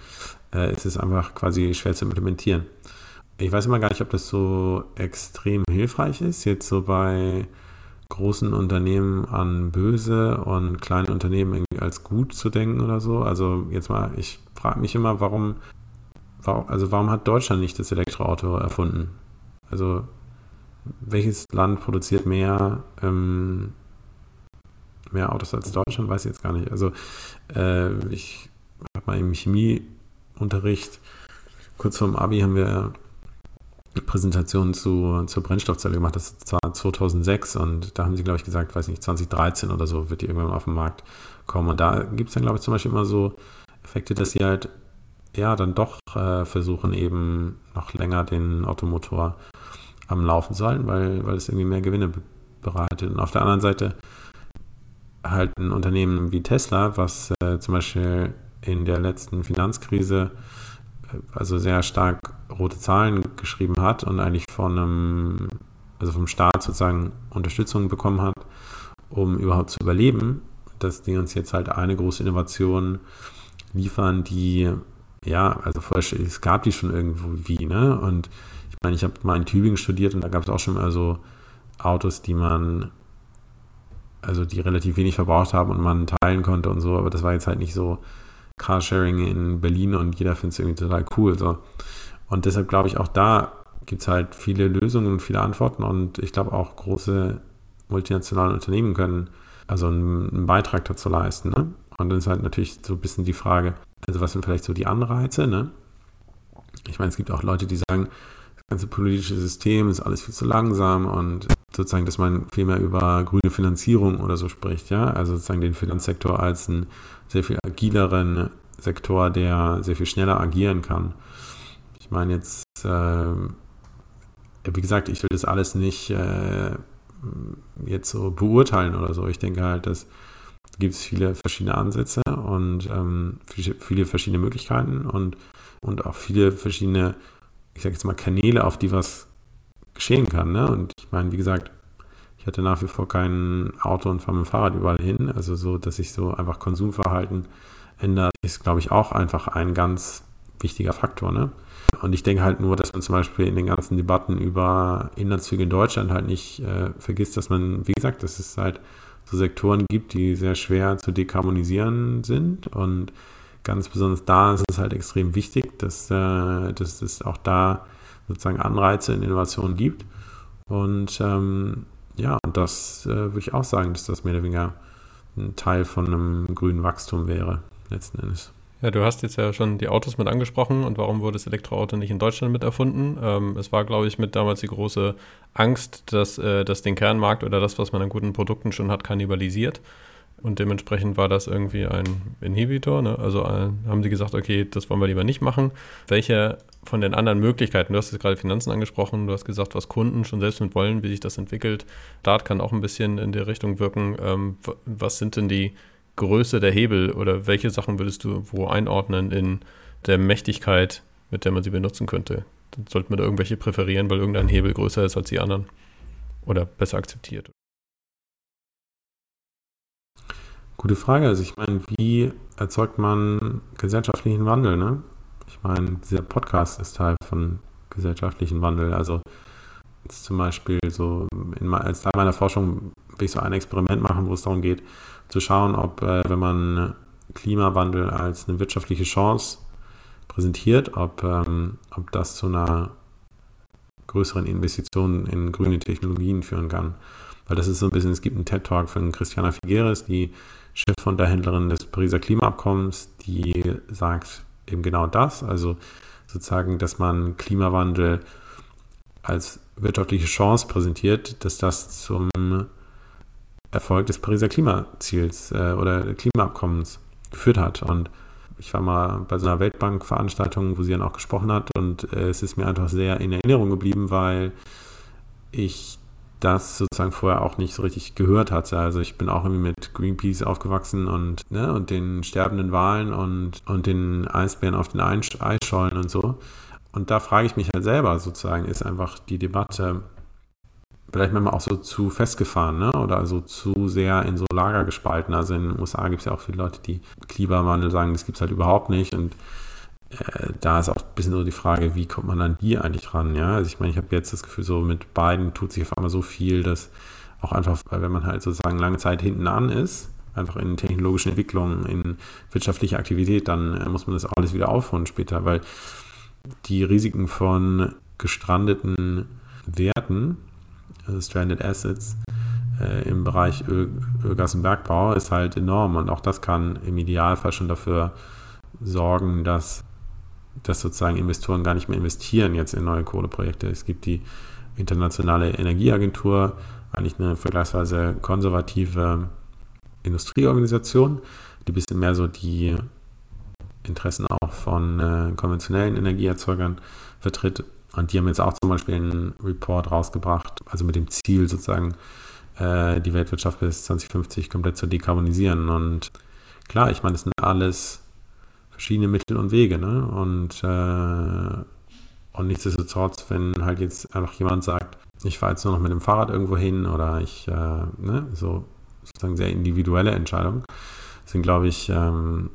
äh, ist es einfach quasi schwer zu implementieren. Ich weiß immer gar nicht, ob das so extrem hilfreich ist, jetzt so bei großen Unternehmen an böse und kleinen Unternehmen irgendwie als gut zu denken oder so. Also jetzt mal, ich frage mich immer, warum, warum, also warum hat Deutschland nicht das Elektroauto erfunden? Also welches Land produziert mehr, ähm, mehr Autos als Deutschland? Weiß ich jetzt gar nicht. Also äh, ich habe mal im Chemieunterricht, kurz vorm Abi haben wir Präsentation zu, zur Brennstoffzelle gemacht. Das war 2006 und da haben sie, glaube ich, gesagt, weiß nicht, 2013 oder so wird die irgendwann auf den Markt kommen. Und da gibt es dann, glaube ich, zum Beispiel immer so Effekte, dass sie halt ja dann doch äh, versuchen, eben noch länger den Automotor am Laufen zu halten, weil, weil es irgendwie mehr Gewinne bereitet. Und auf der anderen Seite halt ein Unternehmen wie Tesla, was äh, zum Beispiel in der letzten Finanzkrise also sehr stark rote Zahlen geschrieben hat und eigentlich von einem, also vom Staat sozusagen Unterstützung bekommen hat, um überhaupt zu überleben, dass die uns jetzt halt eine große Innovation liefern, die, ja, also vorher, es gab die schon irgendwo wie, ne? Und ich meine, ich habe mal in Tübingen studiert und da gab es auch schon mal so Autos, die man, also die relativ wenig verbraucht haben und man teilen konnte und so, aber das war jetzt halt nicht so, Carsharing in Berlin und jeder findet es irgendwie total cool. So. Und deshalb glaube ich, auch da gibt es halt viele Lösungen und viele Antworten und ich glaube auch große multinationale Unternehmen können also einen, einen Beitrag dazu leisten. Ne? Und dann ist halt natürlich so ein bisschen die Frage, also was sind vielleicht so die Anreize, ne? ich meine, es gibt auch Leute, die sagen, das ganze politische System ist alles viel zu langsam und sozusagen, dass man viel mehr über grüne Finanzierung oder so spricht, ja, also sozusagen den Finanzsektor als einen sehr viel agileren Sektor, der sehr viel schneller agieren kann. Ich meine jetzt, äh, wie gesagt, ich will das alles nicht äh, jetzt so beurteilen oder so. Ich denke halt, dass gibt es viele verschiedene Ansätze und ähm, viele verschiedene Möglichkeiten und, und auch viele verschiedene, ich sage jetzt mal, Kanäle, auf die was geschehen kann. Ne? Und ich meine, wie gesagt, ich hatte nach wie vor kein Auto und fahre mit dem Fahrrad überall hin. Also so, dass sich so einfach Konsumverhalten ändert, ist, glaube ich, auch einfach ein ganz wichtiger Faktor. Ne? Und ich denke halt nur, dass man zum Beispiel in den ganzen Debatten über Inlandszüge in Deutschland halt nicht äh, vergisst, dass man, wie gesagt, dass es halt so Sektoren gibt, die sehr schwer zu dekarbonisieren sind. Und ganz besonders da ist es halt extrem wichtig, dass, äh, dass es auch da sozusagen Anreize in Innovationen gibt. Und ähm, ja, und das äh, würde ich auch sagen, dass das mehr oder weniger ein Teil von einem grünen Wachstum wäre, letzten Endes. Ja, du hast jetzt ja schon die Autos mit angesprochen und warum wurde das Elektroauto nicht in Deutschland mit erfunden? Ähm, es war, glaube ich, mit damals die große Angst, dass äh, das den Kernmarkt oder das, was man an guten Produkten schon hat, kannibalisiert. Und dementsprechend war das irgendwie ein Inhibitor. Ne? Also äh, haben sie gesagt, okay, das wollen wir lieber nicht machen. Welche von den anderen Möglichkeiten, du hast jetzt gerade Finanzen angesprochen, du hast gesagt, was Kunden schon selbst mit wollen, wie sich das entwickelt. Dart kann auch ein bisschen in der Richtung wirken. Ähm, was sind denn die Größe der Hebel oder welche Sachen würdest du wo einordnen in der Mächtigkeit, mit der man sie benutzen könnte? Dann sollte man da irgendwelche präferieren, weil irgendein Hebel größer ist als die anderen oder besser akzeptiert. Gute Frage. Also ich meine, wie erzeugt man gesellschaftlichen Wandel? Ne? Ich meine, dieser Podcast ist Teil von gesellschaftlichen Wandel. Also zum Beispiel so in, als Teil meiner Forschung will ich so ein Experiment machen, wo es darum geht, zu schauen, ob, äh, wenn man Klimawandel als eine wirtschaftliche Chance präsentiert, ob, ähm, ob das zu einer größeren Investition in grüne Technologien führen kann. Weil das ist so ein bisschen, es gibt einen TED-Talk von Christiana Figueres, die Chefhändlerin des Pariser Klimaabkommens, die sagt eben genau das, also sozusagen, dass man Klimawandel als wirtschaftliche Chance präsentiert, dass das zum Erfolg des Pariser Klimaziels äh, oder Klimaabkommens geführt hat. Und ich war mal bei so einer Weltbank-Veranstaltung, wo sie dann auch gesprochen hat und äh, es ist mir einfach sehr in Erinnerung geblieben, weil ich das sozusagen vorher auch nicht so richtig gehört hatte. Also ich bin auch irgendwie mit Greenpeace aufgewachsen und, ne, und den sterbenden Walen und, und den Eisbären auf den Eisschollen und so. Und da frage ich mich halt selber sozusagen, ist einfach die Debatte vielleicht manchmal auch so zu festgefahren, ne? Oder also zu sehr in so Lager gespalten. Also in den USA gibt es ja auch viele Leute, die Klimawandel sagen, das gibt es halt überhaupt nicht. Und äh, da ist auch ein bisschen so die Frage, wie kommt man an die eigentlich ran, ja? Also ich meine, ich habe jetzt das Gefühl, so mit beiden tut sich auf einmal so viel, dass auch einfach, wenn man halt sozusagen lange Zeit hinten an ist, einfach in technologischen Entwicklungen, in wirtschaftlicher Aktivität, dann äh, muss man das auch alles wieder aufholen später, weil die Risiken von gestrandeten Werten also Stranded Assets im Bereich Öl, Ölgas und Bergbau ist halt enorm und auch das kann im Idealfall schon dafür sorgen, dass, dass sozusagen Investoren gar nicht mehr investieren jetzt in neue Kohleprojekte. Es gibt die Internationale Energieagentur, eigentlich eine vergleichsweise konservative Industrieorganisation, die ein bisschen mehr so die Interessen auch von äh, konventionellen Energieerzeugern vertritt und die haben jetzt auch zum Beispiel einen Report rausgebracht, also mit dem Ziel sozusagen, äh, die Weltwirtschaft bis 2050 komplett zu dekarbonisieren. Und klar, ich meine, das sind alles verschiedene Mittel und Wege. Ne? Und, äh, und nichtsdestotrotz, wenn halt jetzt einfach jemand sagt, ich fahre jetzt nur noch mit dem Fahrrad irgendwo hin oder ich, äh, ne, so sozusagen sehr individuelle Entscheidungen, sind, glaube ich, ähm,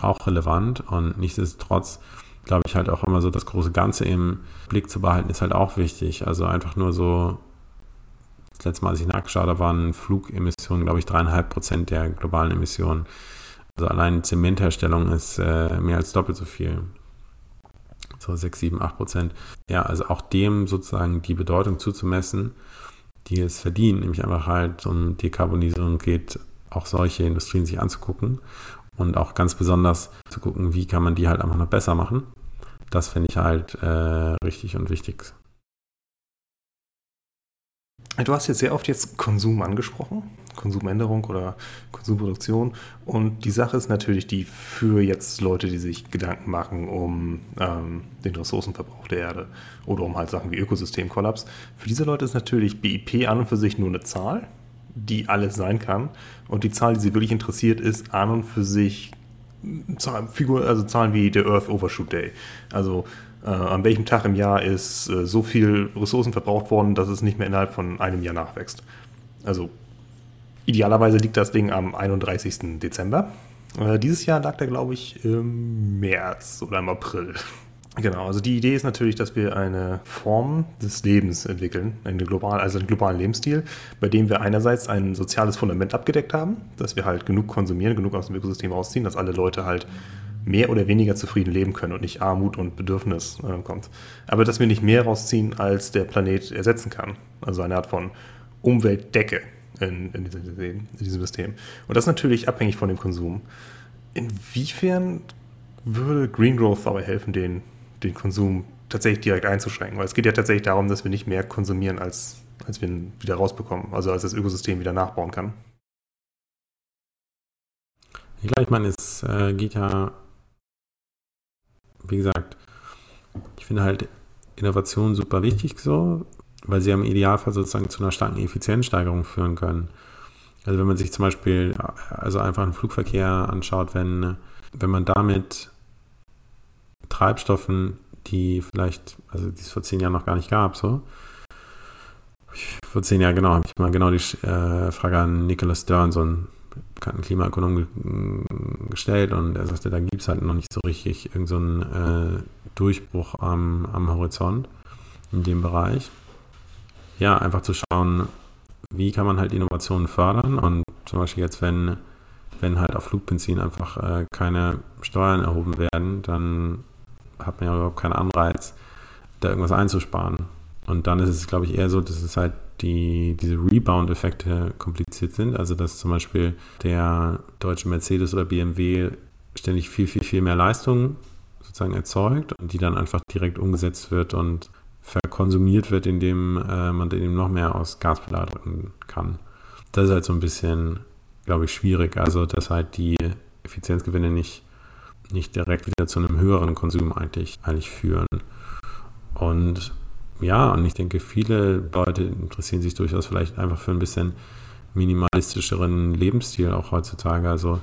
auch relevant. Und nichtsdestotrotz glaube ich, halt auch immer so das große Ganze im Blick zu behalten, ist halt auch wichtig. Also einfach nur so, das letzte Mal, als ich nachgeschaut habe, waren Flugemissionen, glaube ich, dreieinhalb Prozent der globalen Emissionen. Also allein Zementherstellung ist äh, mehr als doppelt so viel. So 6, 7, 8 Prozent. Ja, also auch dem sozusagen die Bedeutung zuzumessen, die es verdienen, nämlich einfach halt um Dekarbonisierung geht, auch solche Industrien sich anzugucken und auch ganz besonders zu gucken, wie kann man die halt einfach noch besser machen. das finde ich halt äh, richtig und wichtig. Du hast jetzt sehr oft jetzt Konsum angesprochen, Konsumänderung oder Konsumproduktion. Und die Sache ist natürlich die für jetzt Leute, die sich Gedanken machen um ähm, den Ressourcenverbrauch der Erde oder um halt Sachen wie Ökosystemkollaps. Für diese Leute ist natürlich BIP an und für sich nur eine Zahl, die alles sein kann. Und die Zahl, die sie wirklich interessiert, ist an und für sich Zahlen, Figur, also Zahlen wie der Earth Overshoot Day. Also äh, an welchem Tag im Jahr ist äh, so viel Ressourcen verbraucht worden, dass es nicht mehr innerhalb von einem Jahr nachwächst. Also idealerweise liegt das Ding am 31. Dezember. Äh, dieses Jahr lag der, glaube ich, im März oder im April. Genau, also die Idee ist natürlich, dass wir eine Form des Lebens entwickeln, einen global, also einen globalen Lebensstil, bei dem wir einerseits ein soziales Fundament abgedeckt haben, dass wir halt genug konsumieren, genug aus dem Ökosystem rausziehen, dass alle Leute halt mehr oder weniger zufrieden leben können und nicht Armut und Bedürfnis äh, kommt. Aber dass wir nicht mehr rausziehen, als der Planet ersetzen kann. Also eine Art von Umweltdecke in, in, in diesem System. Und das ist natürlich abhängig von dem Konsum. Inwiefern würde Green Growth dabei helfen, den, den Konsum tatsächlich direkt einzuschränken? Weil es geht ja tatsächlich darum, dass wir nicht mehr konsumieren, als, als wir ihn wieder rausbekommen, also als das Ökosystem wieder nachbauen kann. Ja, ich meine, es äh, geht ja wie gesagt, ich finde halt Innovation super wichtig so, weil sie im Idealfall sozusagen zu einer starken Effizienzsteigerung führen können. Also wenn man sich zum Beispiel also einfach einen Flugverkehr anschaut, wenn, wenn man damit Treibstoffen, die vielleicht, also die es vor zehn Jahren noch gar nicht gab, so, vor zehn Jahren, genau, habe ich mal genau die äh, Frage an Nicholas Stern, so ein bekannten Klimaökonom gestellt und er sagte, da gibt es halt noch nicht so richtig irgendeinen so äh, Durchbruch am, am Horizont in dem Bereich. Ja, einfach zu schauen, wie kann man halt Innovationen fördern und zum Beispiel jetzt, wenn, wenn halt auf Flugbenzin einfach äh, keine Steuern erhoben werden, dann hat man ja überhaupt keinen Anreiz, da irgendwas einzusparen. Und dann ist es, glaube ich, eher so, dass es halt die, diese Rebound-Effekte kompliziert sind. Also dass zum Beispiel der deutsche Mercedes oder BMW ständig viel, viel, viel mehr Leistung sozusagen erzeugt und die dann einfach direkt umgesetzt wird und verkonsumiert wird, indem äh, man eben noch mehr aus Gaspedal drücken kann. Das ist halt so ein bisschen, glaube ich, schwierig. Also dass halt die Effizienzgewinne nicht, nicht direkt wieder zu einem höheren Konsum eigentlich, eigentlich führen. Und ja, und ich denke, viele Leute interessieren sich durchaus vielleicht einfach für ein bisschen minimalistischeren Lebensstil auch heutzutage. Also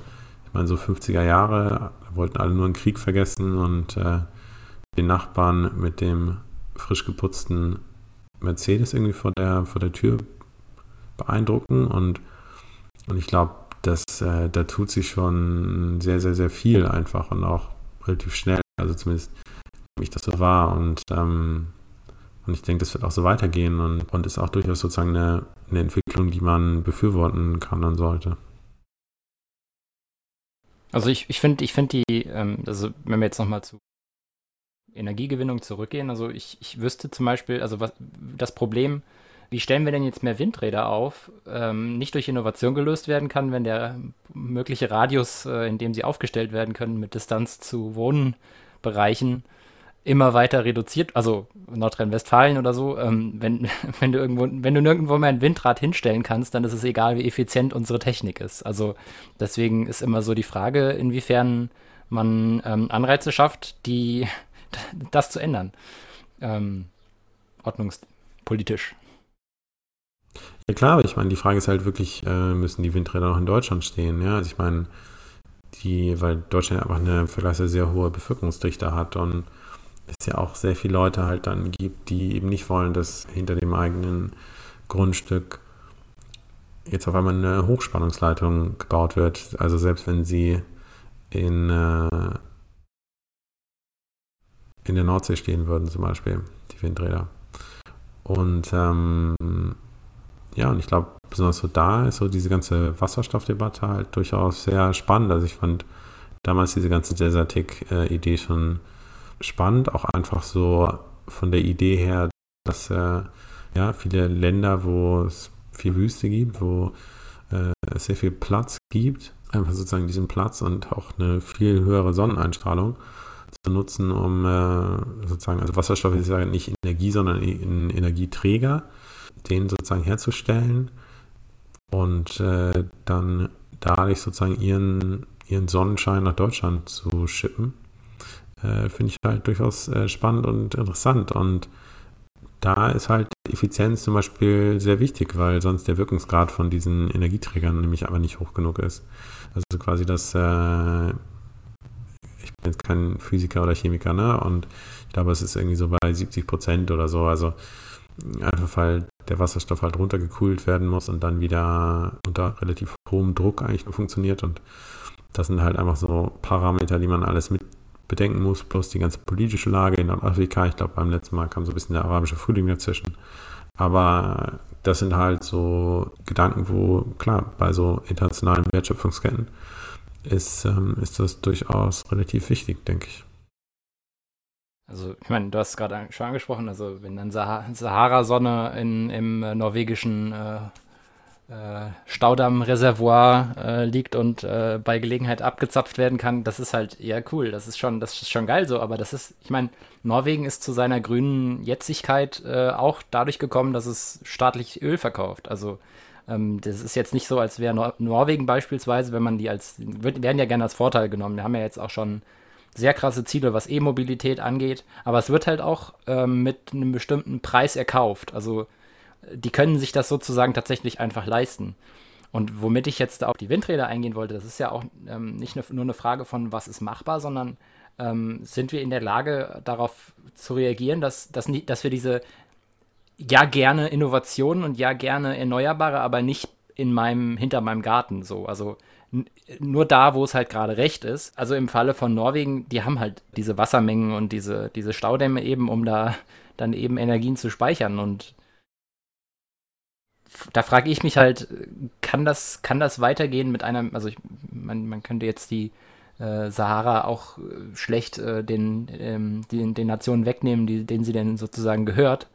ich meine, so 50er Jahre wollten alle nur einen Krieg vergessen und äh, den Nachbarn mit dem frisch geputzten Mercedes irgendwie vor der, vor der Tür beeindrucken. Und, und ich glaube, dass äh, da tut sich schon sehr, sehr, sehr viel einfach und auch relativ schnell. Also zumindest wie ich das so war. Und ähm, und ich denke, das wird auch so weitergehen und, und ist auch durchaus sozusagen eine, eine Entwicklung, die man befürworten kann und sollte. Also ich, finde, ich finde die, ähm, also wenn wir jetzt nochmal zu Energiegewinnung zurückgehen, also ich, ich wüsste zum Beispiel, also was das Problem, wie stellen wir denn jetzt mehr Windräder auf, ähm, nicht durch Innovation gelöst werden kann, wenn der mögliche Radius, äh, in dem sie aufgestellt werden können, mit Distanz zu Wohnbereichen immer weiter reduziert, also Nordrhein-Westfalen oder so, ähm, wenn, wenn du irgendwo, wenn du nirgendwo mehr ein Windrad hinstellen kannst, dann ist es egal, wie effizient unsere Technik ist. Also deswegen ist immer so die Frage, inwiefern man ähm, Anreize schafft, die das zu ändern. Ähm, ordnungspolitisch. Ja klar, aber ich meine, die Frage ist halt wirklich, äh, müssen die Windräder noch in Deutschland stehen? Ja, also ich meine, die, weil Deutschland einfach eine vergleichsweise sehr hohe Bevölkerungsdichte hat und es ja auch sehr viele Leute halt dann gibt, die eben nicht wollen, dass hinter dem eigenen Grundstück jetzt auf einmal eine Hochspannungsleitung gebaut wird. Also selbst wenn sie in, äh, in der Nordsee stehen würden, zum Beispiel, die Windräder. Und ähm, ja, und ich glaube, besonders so da ist so diese ganze Wasserstoffdebatte halt durchaus sehr spannend. Also ich fand damals diese ganze Desertic-Idee schon spannend, auch einfach so von der Idee her, dass äh, ja viele Länder, wo es viel Wüste gibt, wo äh, es sehr viel Platz gibt, einfach sozusagen diesen Platz und auch eine viel höhere Sonneneinstrahlung zu nutzen, um äh, sozusagen, also Wasserstoff ist ja nicht Energie, sondern ein Energieträger, den sozusagen herzustellen und äh, dann dadurch sozusagen ihren, ihren Sonnenschein nach Deutschland zu schippen. Äh, Finde ich halt durchaus äh, spannend und interessant. Und da ist halt Effizienz zum Beispiel sehr wichtig, weil sonst der Wirkungsgrad von diesen Energieträgern nämlich aber nicht hoch genug ist. Also quasi das, äh, bin jetzt kein Physiker oder Chemiker, ne? Und ich glaube, es ist irgendwie so bei 70 Prozent oder so. Also einfach weil der Wasserstoff halt runtergekühlt werden muss und dann wieder unter relativ hohem Druck eigentlich nur funktioniert. Und das sind halt einfach so Parameter, die man alles mit bedenken muss, plus die ganze politische Lage in Nordafrika. Ich glaube, beim letzten Mal kam so ein bisschen der arabische Frühling dazwischen. Aber das sind halt so Gedanken, wo, klar, bei so internationalen Wertschöpfungsketten ist, ähm, ist das durchaus relativ wichtig, denke ich. Also, ich meine, du hast es gerade schon angesprochen, also wenn dann Sahara-Sonne im äh, norwegischen äh, äh, Staudammreservoir äh, liegt und äh, bei Gelegenheit abgezapft werden kann, das ist halt eher cool. Das ist schon, das ist schon geil so, aber das ist, ich meine, Norwegen ist zu seiner grünen Jetzigkeit äh, auch dadurch gekommen, dass es staatlich Öl verkauft. Also ähm, das ist jetzt nicht so, als wäre Nor Norwegen beispielsweise, wenn man die als, wird, werden ja gerne als Vorteil genommen. Wir haben ja jetzt auch schon sehr krasse Ziele, was E-Mobilität angeht, aber es wird halt auch ähm, mit einem bestimmten Preis erkauft. Also die können sich das sozusagen tatsächlich einfach leisten. Und womit ich jetzt auf die Windräder eingehen wollte, das ist ja auch ähm, nicht nur eine Frage von, was ist machbar, sondern ähm, sind wir in der Lage, darauf zu reagieren, dass, dass, dass wir diese ja gerne Innovationen und ja gerne Erneuerbare, aber nicht in meinem, hinter meinem Garten so. Also nur da, wo es halt gerade recht ist. Also im Falle von Norwegen, die haben halt diese Wassermengen und diese, diese Staudämme eben, um da dann eben Energien zu speichern. Und da frage ich mich halt, kann das, kann das weitergehen mit einer, also ich, man, man könnte jetzt die äh, Sahara auch äh, schlecht äh, den, ähm, den, den Nationen wegnehmen, die, denen sie denn sozusagen gehört.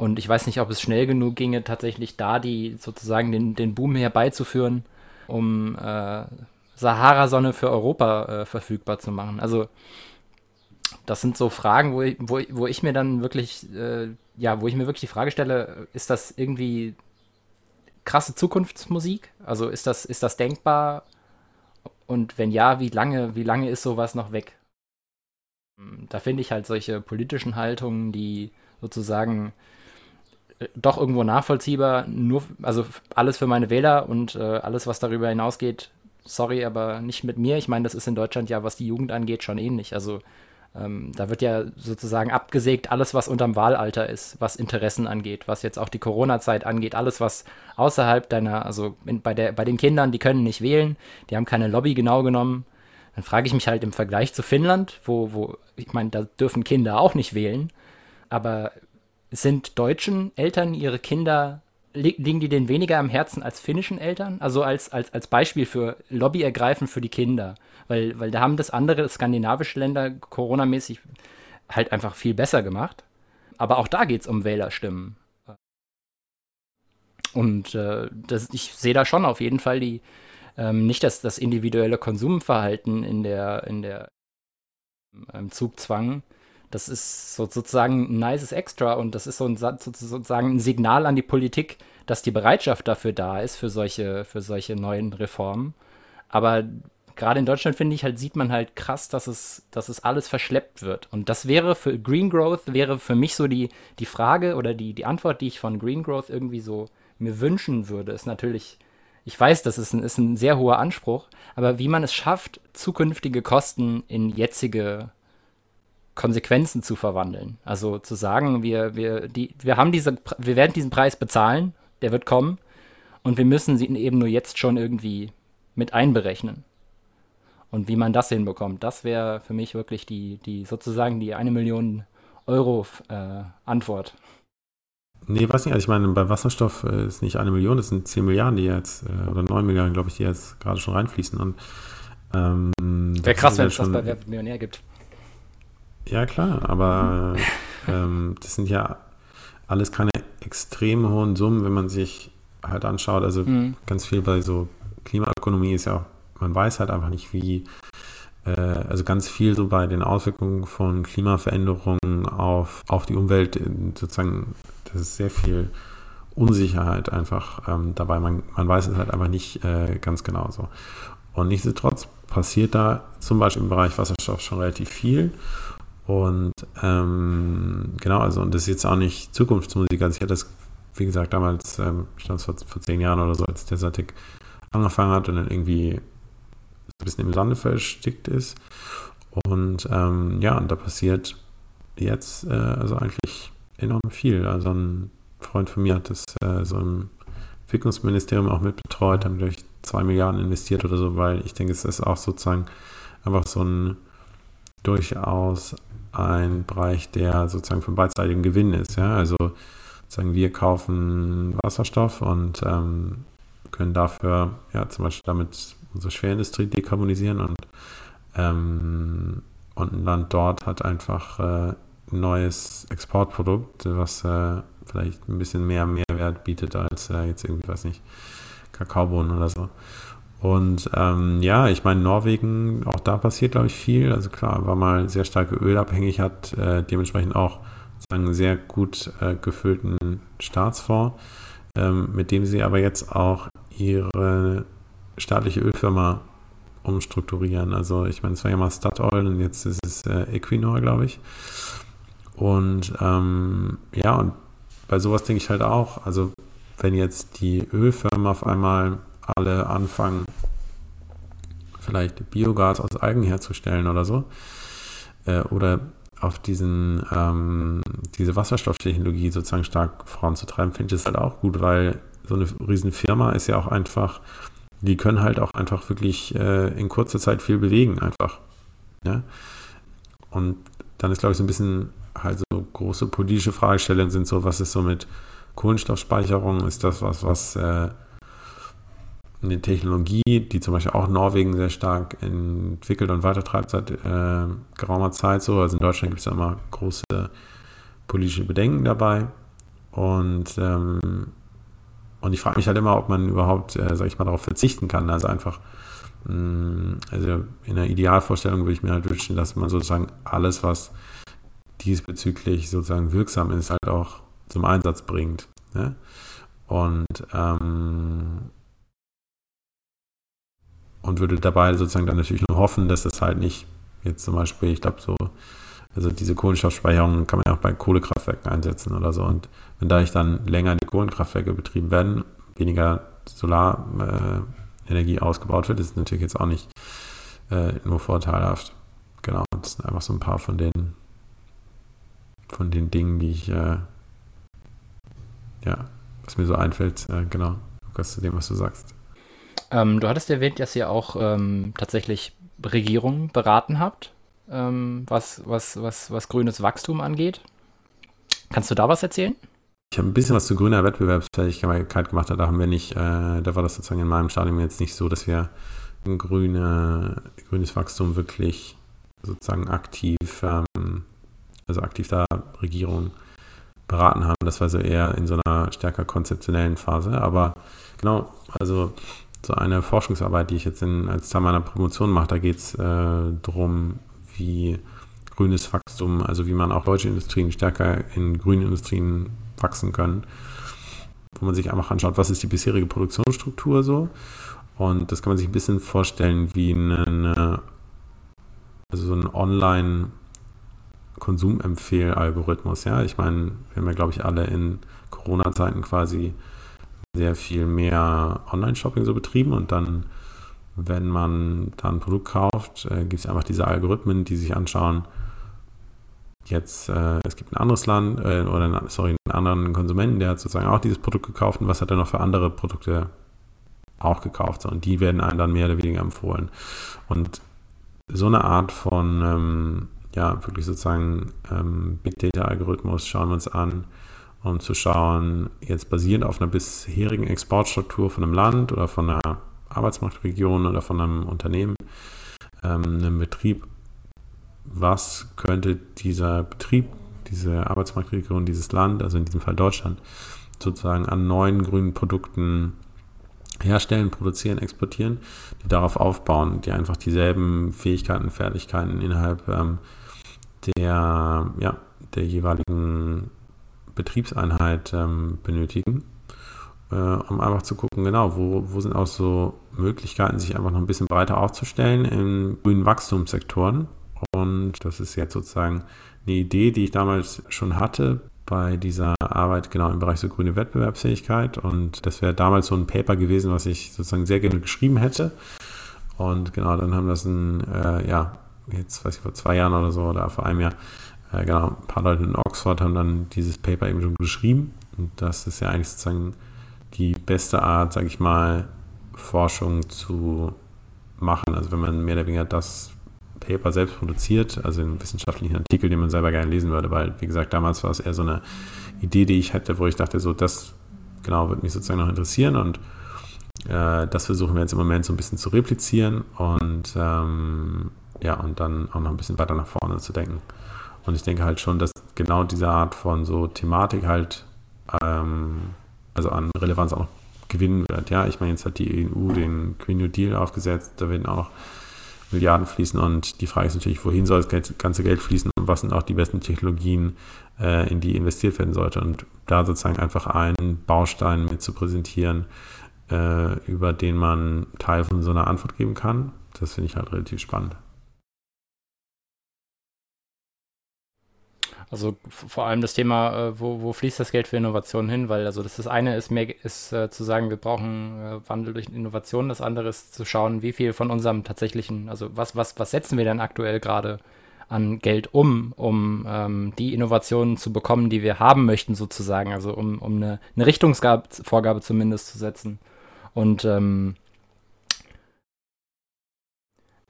Und ich weiß nicht, ob es schnell genug ginge, tatsächlich da die sozusagen den, den Boom herbeizuführen, um äh, Sahara-Sonne für Europa äh, verfügbar zu machen. Also das sind so Fragen, wo ich, wo, wo ich mir dann wirklich, äh, ja, wo ich mir wirklich die Frage stelle, ist das irgendwie krasse Zukunftsmusik? Also ist das, ist das denkbar? Und wenn ja, wie lange, wie lange ist sowas noch weg? Da finde ich halt solche politischen Haltungen, die sozusagen doch irgendwo nachvollziehbar, nur, also alles für meine Wähler und äh, alles, was darüber hinausgeht, sorry, aber nicht mit mir. Ich meine, das ist in Deutschland ja, was die Jugend angeht, schon ähnlich. Also ähm, da wird ja sozusagen abgesägt alles, was unterm Wahlalter ist, was Interessen angeht, was jetzt auch die Corona-Zeit angeht, alles, was außerhalb deiner, also in, bei, der, bei den Kindern, die können nicht wählen, die haben keine Lobby genau genommen. Dann frage ich mich halt im Vergleich zu Finnland, wo, wo ich meine, da dürfen Kinder auch nicht wählen, aber sind deutschen Eltern ihre Kinder liegen die denen weniger am Herzen als finnischen Eltern? Also als, als, als Beispiel für Lobby ergreifen für die Kinder. Weil, weil da haben das andere skandinavische Länder Corona-mäßig halt einfach viel besser gemacht. Aber auch da geht es um Wählerstimmen. Und äh, das, ich sehe da schon auf jeden Fall die, ähm, nicht das, das individuelle Konsumverhalten in der, in der im Zugzwang, das ist sozusagen ein nices Extra und das ist so ein, sozusagen ein Signal an die Politik, dass die Bereitschaft dafür da ist, für solche, für solche neuen Reformen. Aber gerade in Deutschland, finde ich, halt, sieht man halt krass, dass es, dass es alles verschleppt wird. Und das wäre für Green Growth, wäre für mich so die, die Frage oder die, die Antwort, die ich von Green Growth irgendwie so mir wünschen würde, ist natürlich, ich weiß, das ist ein, ist ein sehr hoher Anspruch, aber wie man es schafft, zukünftige Kosten in jetzige Konsequenzen zu verwandeln. Also zu sagen, wir, wir, die, wir haben diese, wir werden diesen Preis bezahlen, der wird kommen, und wir müssen ihn eben nur jetzt schon irgendwie mit einberechnen. Und wie man das hinbekommt, das wäre für mich wirklich die, die sozusagen die eine Million Euro äh, Antwort. Nee, weiß nicht. Also ich meine, bei Wasserstoff äh, ist nicht eine Million, es sind 10 Milliarden, die jetzt, äh, oder 9 Milliarden, glaube ich, die jetzt gerade schon reinfließen. Und ähm, Wäre krass, wenn es das bei Wer Millionär gibt. Ja, klar, aber ähm, das sind ja alles keine extrem hohen Summen, wenn man sich halt anschaut. Also mhm. ganz viel bei so Klimaökonomie ist ja, man weiß halt einfach nicht, wie, äh, äh, also ganz viel so bei den Auswirkungen von Klimaveränderungen auf, auf die Umwelt, sozusagen, das ist sehr viel Unsicherheit einfach ähm, dabei. Man, man weiß es halt einfach nicht äh, ganz genau so. Und nichtsdestotrotz passiert da zum Beispiel im Bereich Wasserstoff schon relativ viel. Und ähm, genau, also und das ist jetzt auch nicht Zukunftsmusik. Also ich hatte das, wie gesagt, damals, ähm, stand vor, vor zehn Jahren oder so, als der Satik angefangen hat und dann irgendwie ein bisschen im Sande verstickt ist. Und ähm, ja, und da passiert jetzt äh, also eigentlich enorm viel. Also ein Freund von mir hat das äh, so im Entwicklungsministerium auch mitbetreut, haben durch zwei Milliarden investiert oder so, weil ich denke, es ist auch sozusagen einfach so ein durchaus ein Bereich, der sozusagen von beidseitigem Gewinn ist. Ja? Also sozusagen wir kaufen Wasserstoff und ähm, können dafür ja zum Beispiel damit unsere Schwerindustrie dekarbonisieren und, ähm, und ein Land dort hat einfach äh, ein neues Exportprodukt, was äh, vielleicht ein bisschen mehr Mehrwert bietet als äh, jetzt irgendwie, weiß nicht, Kakaobohnen oder so. Und ähm, ja, ich meine, Norwegen, auch da passiert, glaube ich, viel. Also klar, war mal sehr stark ölabhängig, hat äh, dementsprechend auch einen sehr gut äh, gefüllten Staatsfonds, ähm, mit dem sie aber jetzt auch ihre staatliche Ölfirma umstrukturieren. Also ich meine, es war ja mal Statoil und jetzt ist es äh, Equinor, glaube ich. Und ähm, ja, und bei sowas denke ich halt auch, also wenn jetzt die Ölfirmen auf einmal alle anfangen, vielleicht Biogas aus Algen herzustellen oder so, äh, oder auf diesen, ähm, diese Wasserstofftechnologie sozusagen stark voranzutreiben, finde ich das halt auch gut, weil so eine riesen Firma ist ja auch einfach, die können halt auch einfach wirklich äh, in kurzer Zeit viel bewegen, einfach. Ja? Und dann ist, glaube ich, so ein bisschen halt so große politische Fragestellungen sind so, was ist so mit Kohlenstoffspeicherung? Ist das was, was äh, eine Technologie, die zum Beispiel auch Norwegen sehr stark entwickelt und weitertreibt seit äh, geraumer Zeit so. Also in Deutschland gibt es ja immer große politische Bedenken dabei. Und, ähm, und ich frage mich halt immer, ob man überhaupt, äh, sag ich mal, darauf verzichten kann. Also einfach, mh, mm, also in der Idealvorstellung würde ich mir halt wünschen, dass man sozusagen alles, was diesbezüglich sozusagen wirksam ist, halt auch zum Einsatz bringt. Ne? Und ähm, und würde dabei sozusagen dann natürlich nur hoffen, dass es halt nicht jetzt zum Beispiel, ich glaube so, also diese Kohlenstoffspeicherung kann man ja auch bei Kohlekraftwerken einsetzen oder so. Und wenn dadurch dann länger die Kohlenkraftwerke betrieben werden, weniger Solarenergie äh, ausgebaut wird, ist natürlich jetzt auch nicht äh, nur vorteilhaft. Genau, das sind einfach so ein paar von den von den Dingen, die ich äh, ja, was mir so einfällt, äh, genau, Lukas, zu dem, was du sagst. Ähm, du hattest erwähnt, dass ihr auch ähm, tatsächlich Regierungen beraten habt, ähm, was, was, was, was grünes Wachstum angeht. Kannst du da was erzählen? Ich habe ein bisschen was zu grüner Wettbewerbsfähigkeit gemacht. Da haben wir nicht, äh, da war das sozusagen in meinem Stadium jetzt nicht so, dass wir grüne, grünes Wachstum wirklich sozusagen aktiv, ähm, also aktiv da Regierung beraten haben. Das war so eher in so einer stärker konzeptionellen Phase. Aber genau, also so eine Forschungsarbeit, die ich jetzt in, als Teil meiner Promotion mache, da geht es äh, darum, wie grünes Wachstum, also wie man auch deutsche Industrien stärker in grünen Industrien wachsen können. Wo man sich einfach anschaut, was ist die bisherige Produktionsstruktur so. Und das kann man sich ein bisschen vorstellen wie eine, also so ein Online- Konsumempfehl-Algorithmus. Ja, ich meine, wir haben ja, glaube ich, alle in Corona-Zeiten quasi sehr viel mehr Online-Shopping so betrieben und dann, wenn man da ein Produkt kauft, äh, gibt es einfach diese Algorithmen, die sich anschauen, jetzt, äh, es gibt ein anderes Land äh, oder sorry, einen anderen Konsumenten, der hat sozusagen auch dieses Produkt gekauft und was hat er noch für andere Produkte auch gekauft. Und die werden einem dann mehr oder weniger empfohlen. Und so eine Art von, ähm, ja, wirklich sozusagen ähm, Big Data-Algorithmus schauen wir uns an, um zu schauen, jetzt basierend auf einer bisherigen Exportstruktur von einem Land oder von einer Arbeitsmarktregion oder von einem Unternehmen, ähm, einem Betrieb, was könnte dieser Betrieb, diese Arbeitsmarktregion, dieses Land, also in diesem Fall Deutschland, sozusagen an neuen grünen Produkten herstellen, produzieren, exportieren, die darauf aufbauen, die einfach dieselben Fähigkeiten, Fertigkeiten innerhalb ähm, der, ja, der jeweiligen Betriebseinheit ähm, benötigen, äh, um einfach zu gucken, genau, wo, wo sind auch so Möglichkeiten, sich einfach noch ein bisschen breiter aufzustellen in grünen Wachstumssektoren. Und das ist jetzt sozusagen eine Idee, die ich damals schon hatte bei dieser Arbeit genau im Bereich so grüne Wettbewerbsfähigkeit. Und das wäre damals so ein Paper gewesen, was ich sozusagen sehr gerne geschrieben hätte. Und genau, dann haben das ein, äh, ja, jetzt weiß ich, vor zwei Jahren oder so oder vor einem Jahr, äh, genau, ein paar Leute in Oxford haben dann dieses Paper eben schon geschrieben. Und das ist ja eigentlich sozusagen die beste Art, sage ich mal, Forschung zu machen. Also wenn man mehr oder weniger das Paper selbst produziert, also einen wissenschaftlichen Artikel, den man selber gerne lesen würde, weil, wie gesagt, damals war es eher so eine Idee, die ich hatte, wo ich dachte, so, das genau würde mich sozusagen noch interessieren und äh, das versuchen wir jetzt im Moment so ein bisschen zu replizieren und ähm, ja, und dann auch noch ein bisschen weiter nach vorne zu denken. Und ich denke halt schon, dass genau diese Art von so Thematik halt ähm, also an Relevanz auch gewinnen wird. Ja, ich meine, jetzt hat die EU den Green New Deal aufgesetzt, da werden auch Milliarden fließen und die Frage ist natürlich, wohin soll das ganze Geld fließen und was sind auch die besten Technologien, äh, in die investiert werden sollte. Und da sozusagen einfach einen Baustein mit zu präsentieren, äh, über den man Teil von so einer Antwort geben kann, das finde ich halt relativ spannend. Also vor allem das Thema, äh, wo, wo fließt das Geld für Innovation hin? Weil also das, das eine ist, mehr, ist äh, zu sagen, wir brauchen äh, Wandel durch Innovation. Das andere ist zu schauen, wie viel von unserem tatsächlichen, also was, was, was setzen wir denn aktuell gerade an Geld um, um ähm, die Innovationen zu bekommen, die wir haben möchten, sozusagen. Also um, um eine, eine Richtungsvorgabe zumindest zu setzen. Und ähm,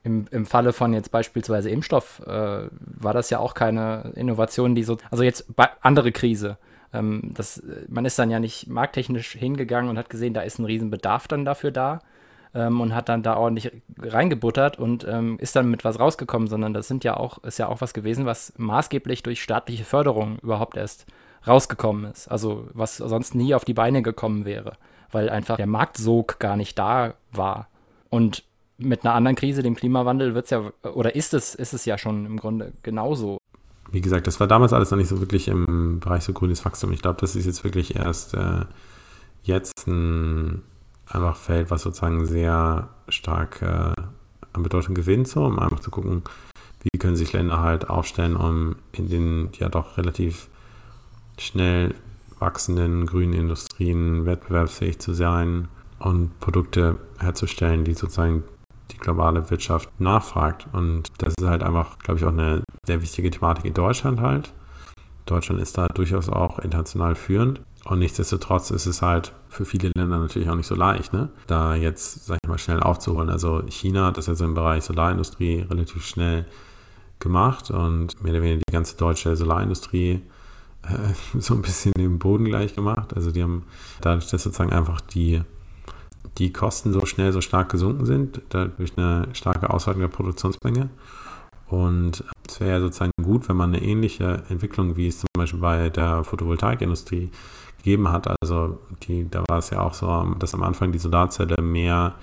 im, im Falle von jetzt beispielsweise Impfstoff äh, war das ja auch keine Innovation, die so, also jetzt andere Krise. Ähm, das, man ist dann ja nicht markttechnisch hingegangen und hat gesehen, da ist ein Riesenbedarf dann dafür da ähm, und hat dann da ordentlich reingebuttert und ähm, ist dann mit was rausgekommen, sondern das sind ja auch, ist ja auch was gewesen, was maßgeblich durch staatliche Förderung überhaupt erst rausgekommen ist. Also was sonst nie auf die Beine gekommen wäre, weil einfach der Marktsog gar nicht da war. Und mit einer anderen Krise, dem Klimawandel, wird es ja, oder ist es, ist es ja schon im Grunde genauso. Wie gesagt, das war damals alles noch nicht so wirklich im Bereich so grünes Wachstum. Ich glaube, das ist jetzt wirklich erst äh, jetzt ein einfach Feld, was sozusagen sehr stark äh, an Bedeutung gewinnt, so, um einfach zu gucken, wie können sich Länder halt aufstellen, um in den ja doch relativ schnell wachsenden grünen Industrien wettbewerbsfähig zu sein und Produkte herzustellen, die sozusagen die globale Wirtschaft nachfragt. Und das ist halt einfach, glaube ich, auch eine sehr wichtige Thematik in Deutschland halt. Deutschland ist da durchaus auch international führend. Und nichtsdestotrotz ist es halt für viele Länder natürlich auch nicht so leicht, ne? da jetzt, sag ich mal, schnell aufzuholen. Also China hat das jetzt im Bereich Solarindustrie relativ schnell gemacht und mehr oder weniger die ganze deutsche Solarindustrie äh, so ein bisschen den Boden gleich gemacht. Also die haben dadurch, dass sozusagen einfach die die Kosten so schnell so stark gesunken sind, durch eine starke Ausweitung der Produktionsmenge. Und es wäre ja sozusagen gut, wenn man eine ähnliche Entwicklung, wie es zum Beispiel bei der Photovoltaikindustrie gegeben hat. Also die, da war es ja auch so, dass am Anfang die Solarzelle mehr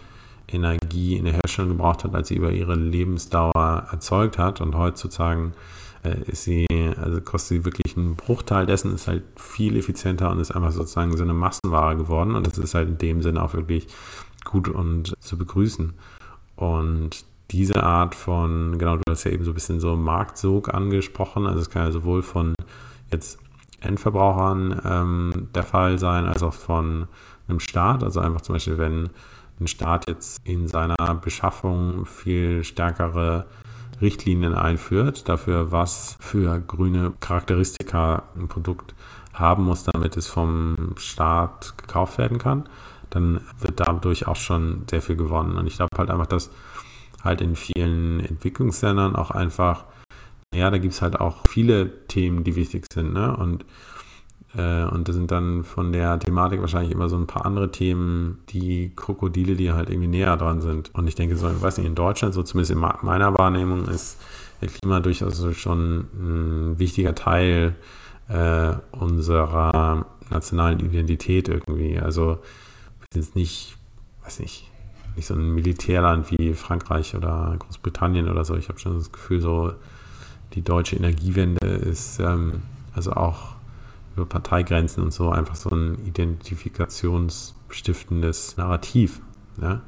Energie in der Herstellung gebraucht hat, als sie über ihre Lebensdauer erzeugt hat. Und heutzutage äh, ist sie, also kostet sie wirklich einen Bruchteil dessen, ist halt viel effizienter und ist einfach sozusagen so eine Massenware geworden. Und das ist halt in dem Sinne auch wirklich gut und zu begrüßen. Und diese Art von, genau, du hast ja eben so ein bisschen so Marktsog angesprochen. Also es kann ja sowohl von jetzt Endverbrauchern ähm, der Fall sein, als auch von einem Staat. Also einfach zum Beispiel, wenn ein Staat jetzt in seiner Beschaffung viel stärkere Richtlinien einführt, dafür, was für grüne Charakteristika ein Produkt haben muss, damit es vom Staat gekauft werden kann, dann wird dadurch auch schon sehr viel gewonnen. Und ich glaube halt einfach, dass halt in vielen Entwicklungsländern auch einfach, ja, da gibt es halt auch viele Themen, die wichtig sind. Ne? Und und das sind dann von der Thematik wahrscheinlich immer so ein paar andere Themen, die Krokodile, die halt irgendwie näher dran sind. Und ich denke, so, ich weiß nicht, in Deutschland, so zumindest in meiner Wahrnehmung, ist der Klima durchaus schon ein wichtiger Teil äh, unserer nationalen Identität irgendwie. Also wir sind nicht, weiß nicht, nicht so ein Militärland wie Frankreich oder Großbritannien oder so. Ich habe schon das Gefühl, so die deutsche Energiewende ist ähm, also auch über Parteigrenzen und so einfach so ein identifikationsstiftendes Narrativ. Ne?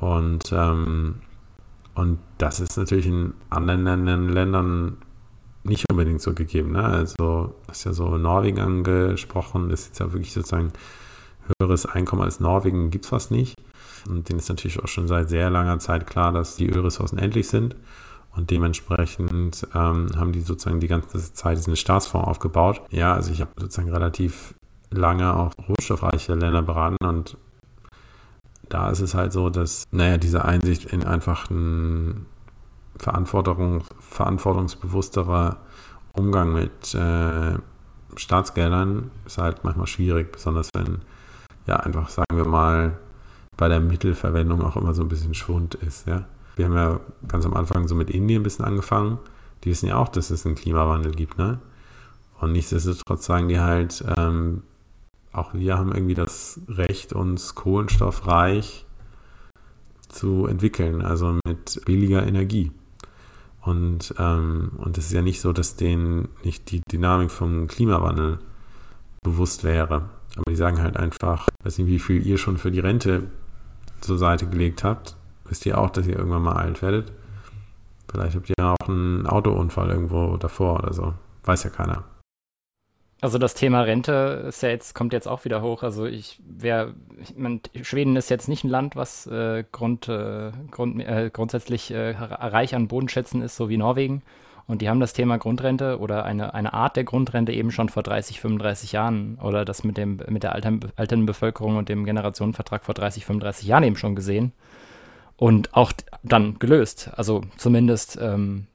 Und, ähm, und das ist natürlich in anderen Ländern nicht unbedingt so gegeben. Ne? Also, hast ja so Norwegen angesprochen, ist jetzt ja wirklich sozusagen höheres Einkommen als Norwegen gibt es fast nicht. Und denen ist natürlich auch schon seit sehr langer Zeit klar, dass die Ölressourcen endlich sind. Und dementsprechend ähm, haben die sozusagen die ganze Zeit diesen Staatsfonds aufgebaut. Ja, also ich habe sozusagen relativ lange auch rohstoffreiche Länder beraten und da ist es halt so, dass, naja, diese Einsicht in einfach ein Verantwortung, verantwortungsbewussterer Umgang mit äh, Staatsgeldern ist halt manchmal schwierig, besonders wenn, ja, einfach, sagen wir mal, bei der Mittelverwendung auch immer so ein bisschen Schwund ist, ja. Wir haben ja ganz am Anfang so mit Indien ein bisschen angefangen. Die wissen ja auch, dass es einen Klimawandel gibt, ne? Und nichtsdestotrotz sagen die halt, ähm, auch wir haben irgendwie das Recht, uns kohlenstoffreich zu entwickeln, also mit billiger Energie. Und, ähm, und es ist ja nicht so, dass denen nicht die Dynamik vom Klimawandel bewusst wäre. Aber die sagen halt einfach, weiß nicht, wie viel ihr schon für die Rente zur Seite gelegt habt wisst ihr auch, dass ihr irgendwann mal alt werdet. Vielleicht habt ihr auch einen Autounfall irgendwo davor oder so. Weiß ja keiner. Also das Thema Rente ist ja jetzt, kommt jetzt auch wieder hoch. Also ich wäre, Schweden ist jetzt nicht ein Land, was äh, Grund, äh, Grund, äh, grundsätzlich äh, reich an Bodenschätzen ist, so wie Norwegen. Und die haben das Thema Grundrente oder eine, eine Art der Grundrente eben schon vor 30, 35 Jahren oder das mit, dem, mit der altern, alternden Bevölkerung und dem Generationenvertrag vor 30, 35 Jahren eben schon gesehen und auch dann gelöst. Also zumindest ähm,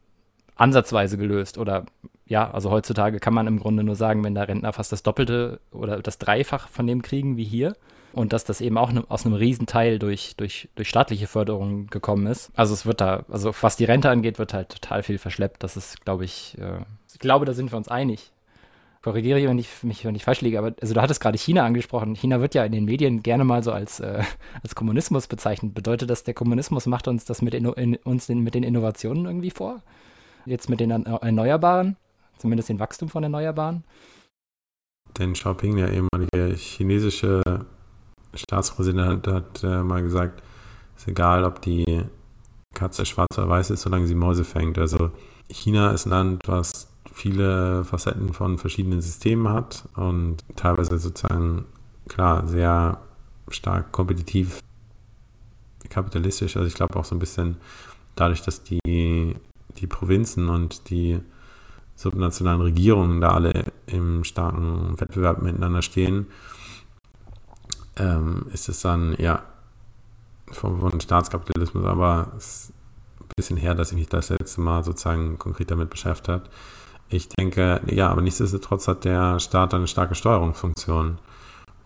ansatzweise gelöst. Oder ja, also heutzutage kann man im Grunde nur sagen, wenn der Rentner fast das Doppelte oder das Dreifach von dem kriegen wie hier. Und dass das eben auch ne, aus einem Riesenteil durch, durch, durch staatliche Förderung gekommen ist. Also es wird da, also was die Rente angeht, wird halt total viel verschleppt. Das ist, glaube ich, äh, ich glaube, da sind wir uns einig korrigiere wenn ich mich, wenn ich falsch liege, aber also du hattest gerade China angesprochen. China wird ja in den Medien gerne mal so als, äh, als Kommunismus bezeichnet. Bedeutet das, der Kommunismus macht uns das mit, in, in, uns in, mit den Innovationen irgendwie vor? Jetzt mit den Erneuerbaren, zumindest den Wachstum von Erneuerbaren? Denn Xiaoping, der ehemalige chinesische Staatspräsident, hat äh, mal gesagt, es ist egal, ob die Katze schwarz oder weiß ist, solange sie Mäuse fängt. Also China ist ein Land, was viele Facetten von verschiedenen Systemen hat und teilweise sozusagen, klar, sehr stark kompetitiv kapitalistisch. Also ich glaube auch so ein bisschen dadurch, dass die, die Provinzen und die subnationalen Regierungen da alle im starken Wettbewerb miteinander stehen, ähm, ist es dann, ja, von, von Staatskapitalismus, aber es ist ein bisschen her, dass ich mich das letzte Mal sozusagen konkret damit beschäftigt habe. Ich denke, ja, aber nichtsdestotrotz hat der Staat eine starke Steuerungsfunktion.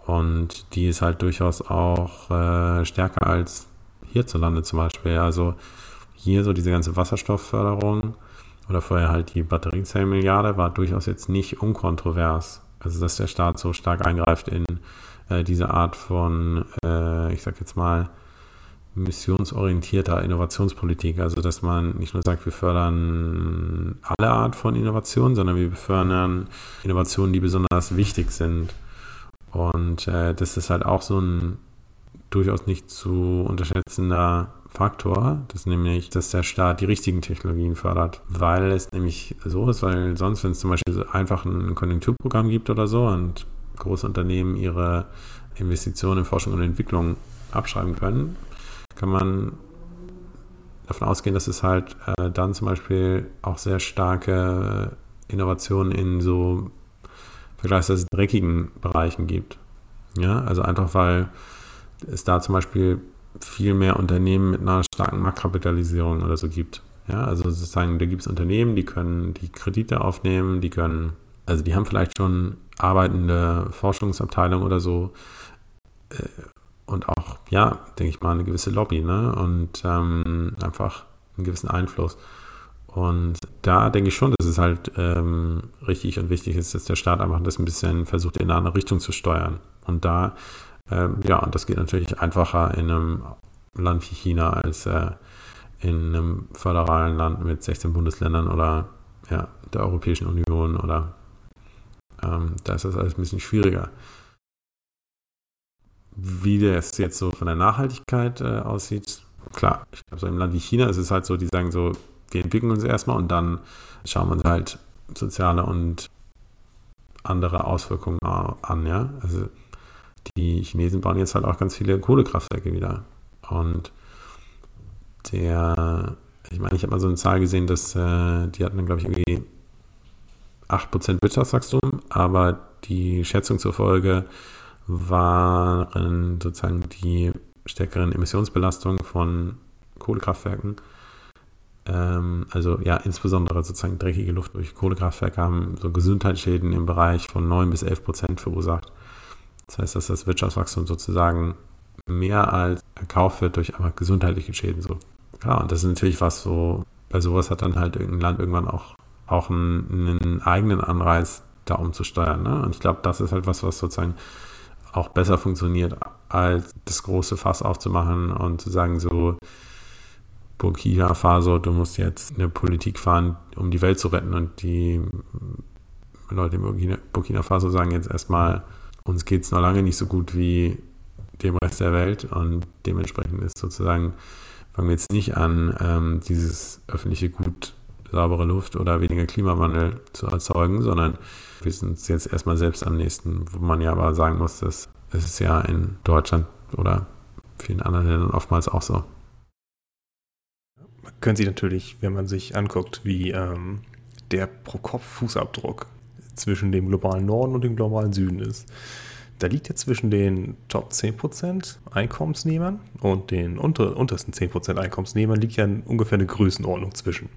Und die ist halt durchaus auch äh, stärker als hierzulande zum Beispiel. Also hier so diese ganze Wasserstoffförderung oder vorher halt die Batteriezellenmilliarde war durchaus jetzt nicht unkontrovers. Also dass der Staat so stark eingreift in äh, diese Art von, äh, ich sag jetzt mal, missionsorientierter Innovationspolitik. Also dass man nicht nur sagt, wir fördern alle Art von Innovationen, sondern wir fördern Innovationen, die besonders wichtig sind. Und äh, das ist halt auch so ein durchaus nicht zu unterschätzender Faktor, das nämlich, dass der Staat die richtigen Technologien fördert, weil es nämlich so ist, weil sonst, wenn es zum Beispiel einfach ein Konjunkturprogramm gibt oder so und große Unternehmen ihre Investitionen in Forschung und Entwicklung abschreiben können, kann man davon ausgehen, dass es halt äh, dann zum Beispiel auch sehr starke Innovationen in so vergleichsweise dreckigen Bereichen gibt. Ja, also einfach weil es da zum Beispiel viel mehr Unternehmen mit einer starken Marktkapitalisierung oder so gibt. Ja, also sozusagen, da gibt es Unternehmen, die können die Kredite aufnehmen, die können, also die haben vielleicht schon arbeitende Forschungsabteilung oder so äh, und auch, ja, denke ich mal, eine gewisse Lobby ne? und ähm, einfach einen gewissen Einfluss. Und da denke ich schon, dass es halt ähm, richtig und wichtig ist, dass der Staat einfach das ein bisschen versucht, in eine andere Richtung zu steuern. Und da Ähm, ja, und das geht natürlich einfacher in einem Land wie China als äh, in einem föderalen Land mit 16 Bundesländern oder ja, der Europäischen Union oder ähm, da ist das alles ein bisschen schwieriger. Wie das jetzt so von der Nachhaltigkeit äh, aussieht, klar, ich glaube, so im Land wie China ist es halt so, die sagen so, wir entwickeln uns erstmal und dann schauen wir uns halt soziale und andere Auswirkungen an, ja. Also die Chinesen bauen jetzt halt auch ganz viele Kohlekraftwerke wieder. Und der, ich meine, ich habe mal so eine Zahl gesehen, dass äh, die hatten dann, glaube ich, irgendwie 8% Wirtschaftswachstum, aber die Schätzung zur Folge waren sozusagen die stärkeren Emissionsbelastungen von Kohlekraftwerken. Ähm, also ja, insbesondere sozusagen dreckige Luft durch Kohlekraftwerke haben so Gesundheitsschäden im Bereich von 9 bis 11 Prozent verursacht. Das heißt, dass das Wirtschaftswachstum sozusagen mehr als erkauft wird durch einfach gesundheitliche Schäden. So. Ja, und das ist natürlich was so, bei sowas hat dann halt irgendein Land irgendwann auch, auch einen, einen eigenen Anreiz, da umzusteuern. Ne? Und ich glaube, das ist halt was, was sozusagen auch besser funktioniert, als das große Fass aufzumachen und zu sagen, so, Burkina Faso, du musst jetzt eine Politik fahren, um die Welt zu retten. Und die Leute in Burkina, Burkina Faso sagen jetzt erstmal, uns geht es noch lange nicht so gut wie dem Rest der Welt. Und dementsprechend ist sozusagen, fangen wir jetzt nicht an, ähm, dieses öffentliche Gut, saubere Luft oder weniger Klimawandel zu erzeugen, sondern wir sind jetzt erstmal selbst am nächsten, wo man ja aber sagen muss, dass es ist ja in Deutschland oder vielen anderen Ländern oftmals auch so. Man können Sie natürlich, wenn man sich anguckt, wie ähm, der Pro-Kopf-Fußabdruck zwischen dem globalen Norden und dem globalen Süden ist. Da liegt er zwischen den Top 10% Einkommensnehmern und den unter, untersten 10% Einkommensnehmern liegt ja ungefähr eine Größenordnung zwischen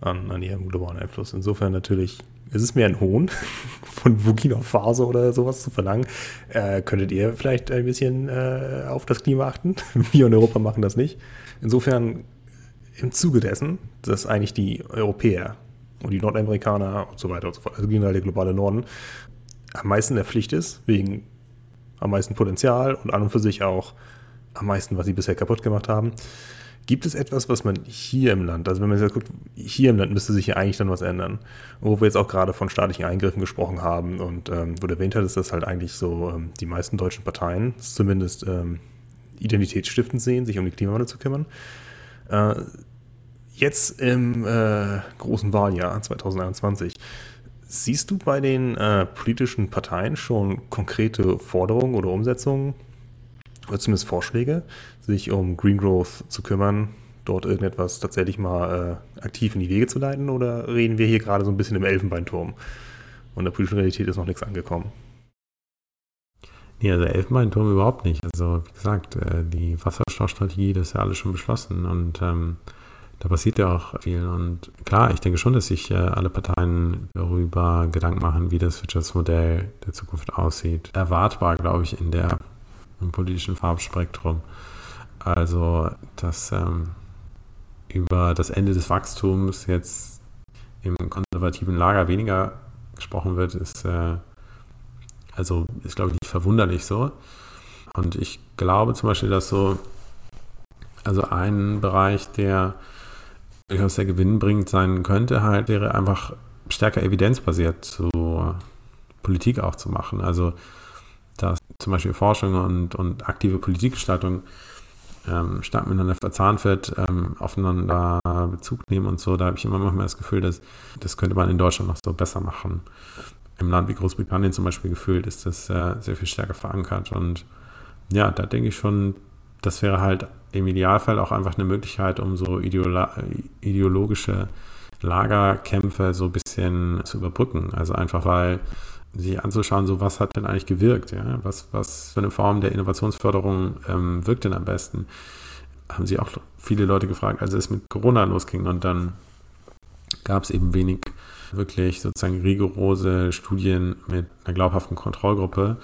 an, an ihrem globalen Einfluss. Insofern natürlich es ist mir ein Hohn, von Burkina Faso oder sowas zu verlangen. Äh, könntet ihr vielleicht ein bisschen äh, auf das Klima achten? Wir in Europa machen das nicht. Insofern im Zuge dessen, dass eigentlich die Europäer und die Nordamerikaner und so weiter und so fort, also generell der globale Norden, am meisten der Pflicht ist, wegen am meisten Potenzial und an und für sich auch am meisten, was sie bisher kaputt gemacht haben, Gibt es etwas, was man hier im Land, also wenn man jetzt guckt, hier im Land müsste sich ja eigentlich dann was ändern, wo wir jetzt auch gerade von staatlichen Eingriffen gesprochen haben und ähm, wo du erwähnt hat, ist das halt eigentlich so, ähm, die meisten deutschen Parteien zumindest ähm, identitätsstiftend sehen, sich um die Klimawandel zu kümmern. Äh, jetzt im äh, großen Wahljahr 2021, siehst du bei den äh, politischen Parteien schon konkrete Forderungen oder Umsetzungen oder zumindest Vorschläge, sich um Green Growth zu kümmern, dort irgendetwas tatsächlich mal äh, aktiv in die Wege zu leiten? Oder reden wir hier gerade so ein bisschen im Elfenbeinturm und in der politischen Realität ist noch nichts angekommen? Nee, also Elfenbeinturm überhaupt nicht. Also wie gesagt, äh, die Wasserstoffstrategie, das ist ja alles schon beschlossen und ähm, da passiert ja auch viel. Und klar, ich denke schon, dass sich äh, alle Parteien darüber Gedanken machen, wie das Wirtschaftsmodell der Zukunft aussieht. Erwartbar, glaube ich, in der im politischen Farbspektrum. Also, dass ähm, über das Ende des Wachstums jetzt im konservativen Lager weniger gesprochen wird, ist äh, also ist glaube ich nicht verwunderlich so. Und ich glaube zum Beispiel, dass so also ein Bereich, der durchaus sehr gewinnbringend sein könnte, halt wäre einfach stärker evidenzbasiert zu Politik auch zu machen. Also dass zum Beispiel Forschung und, und aktive Politikgestaltung ähm, stark miteinander verzahnt wird, ähm, aufeinander Bezug nehmen und so. Da habe ich immer mehr das Gefühl, dass das könnte man in Deutschland noch so besser machen. Im Land wie Großbritannien zum Beispiel gefühlt ist das äh, sehr viel stärker verankert. Und ja, da denke ich schon, das wäre halt im Idealfall auch einfach eine Möglichkeit, um so ideologische Lagerkämpfe so ein bisschen zu überbrücken. Also einfach weil sich anzuschauen, so was hat denn eigentlich gewirkt, ja? Was, was für eine Form der Innovationsförderung ähm, wirkt denn am besten? Haben sich auch viele Leute gefragt, als es mit Corona losging und dann gab es eben wenig wirklich sozusagen rigorose Studien mit einer glaubhaften Kontrollgruppe,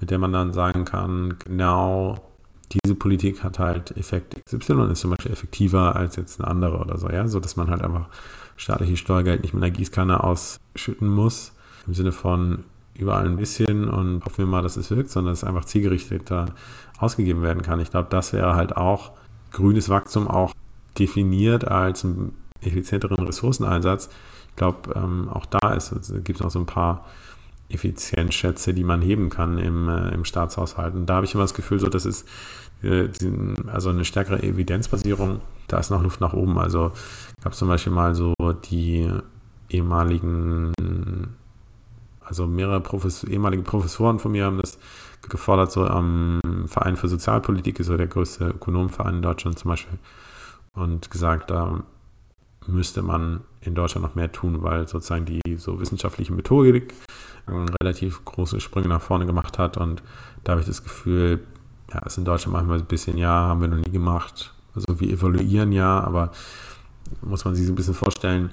mit der man dann sagen kann, genau diese Politik hat halt Effekt XY und ist zum Beispiel effektiver als jetzt eine andere oder so, ja, so dass man halt einfach staatliches Steuergeld nicht mit einer Gießkanne ausschütten muss, im Sinne von überall ein bisschen und hoffen wir mal, dass es wirkt, sondern dass es einfach zielgerichteter ausgegeben werden kann. Ich glaube, das wäre halt auch grünes Wachstum auch definiert als einen effizienteren Ressourceneinsatz. Ich glaube, ähm, auch da gibt es noch so ein paar Effizienzschätze, die man heben kann im, äh, im Staatshaushalt. Und da habe ich immer das Gefühl, so, dass es äh, also eine stärkere Evidenzbasierung, da ist noch Luft nach oben. Also gab es zum Beispiel mal so die ehemaligen, also mehrere Professor, ehemalige Professoren von mir haben das gefordert, so am Verein für Sozialpolitik, so der größte Ökonomenverein in Deutschland zum Beispiel, und gesagt, da müsste man in Deutschland noch mehr tun, weil sozusagen die so wissenschaftliche Methodik relativ große Sprünge nach vorne gemacht hat. Und da habe ich das Gefühl, ja, ist in Deutschland manchmal ein bisschen, ja, haben wir noch nie gemacht. Also wir evaluieren ja, aber muss man sich so ein bisschen vorstellen,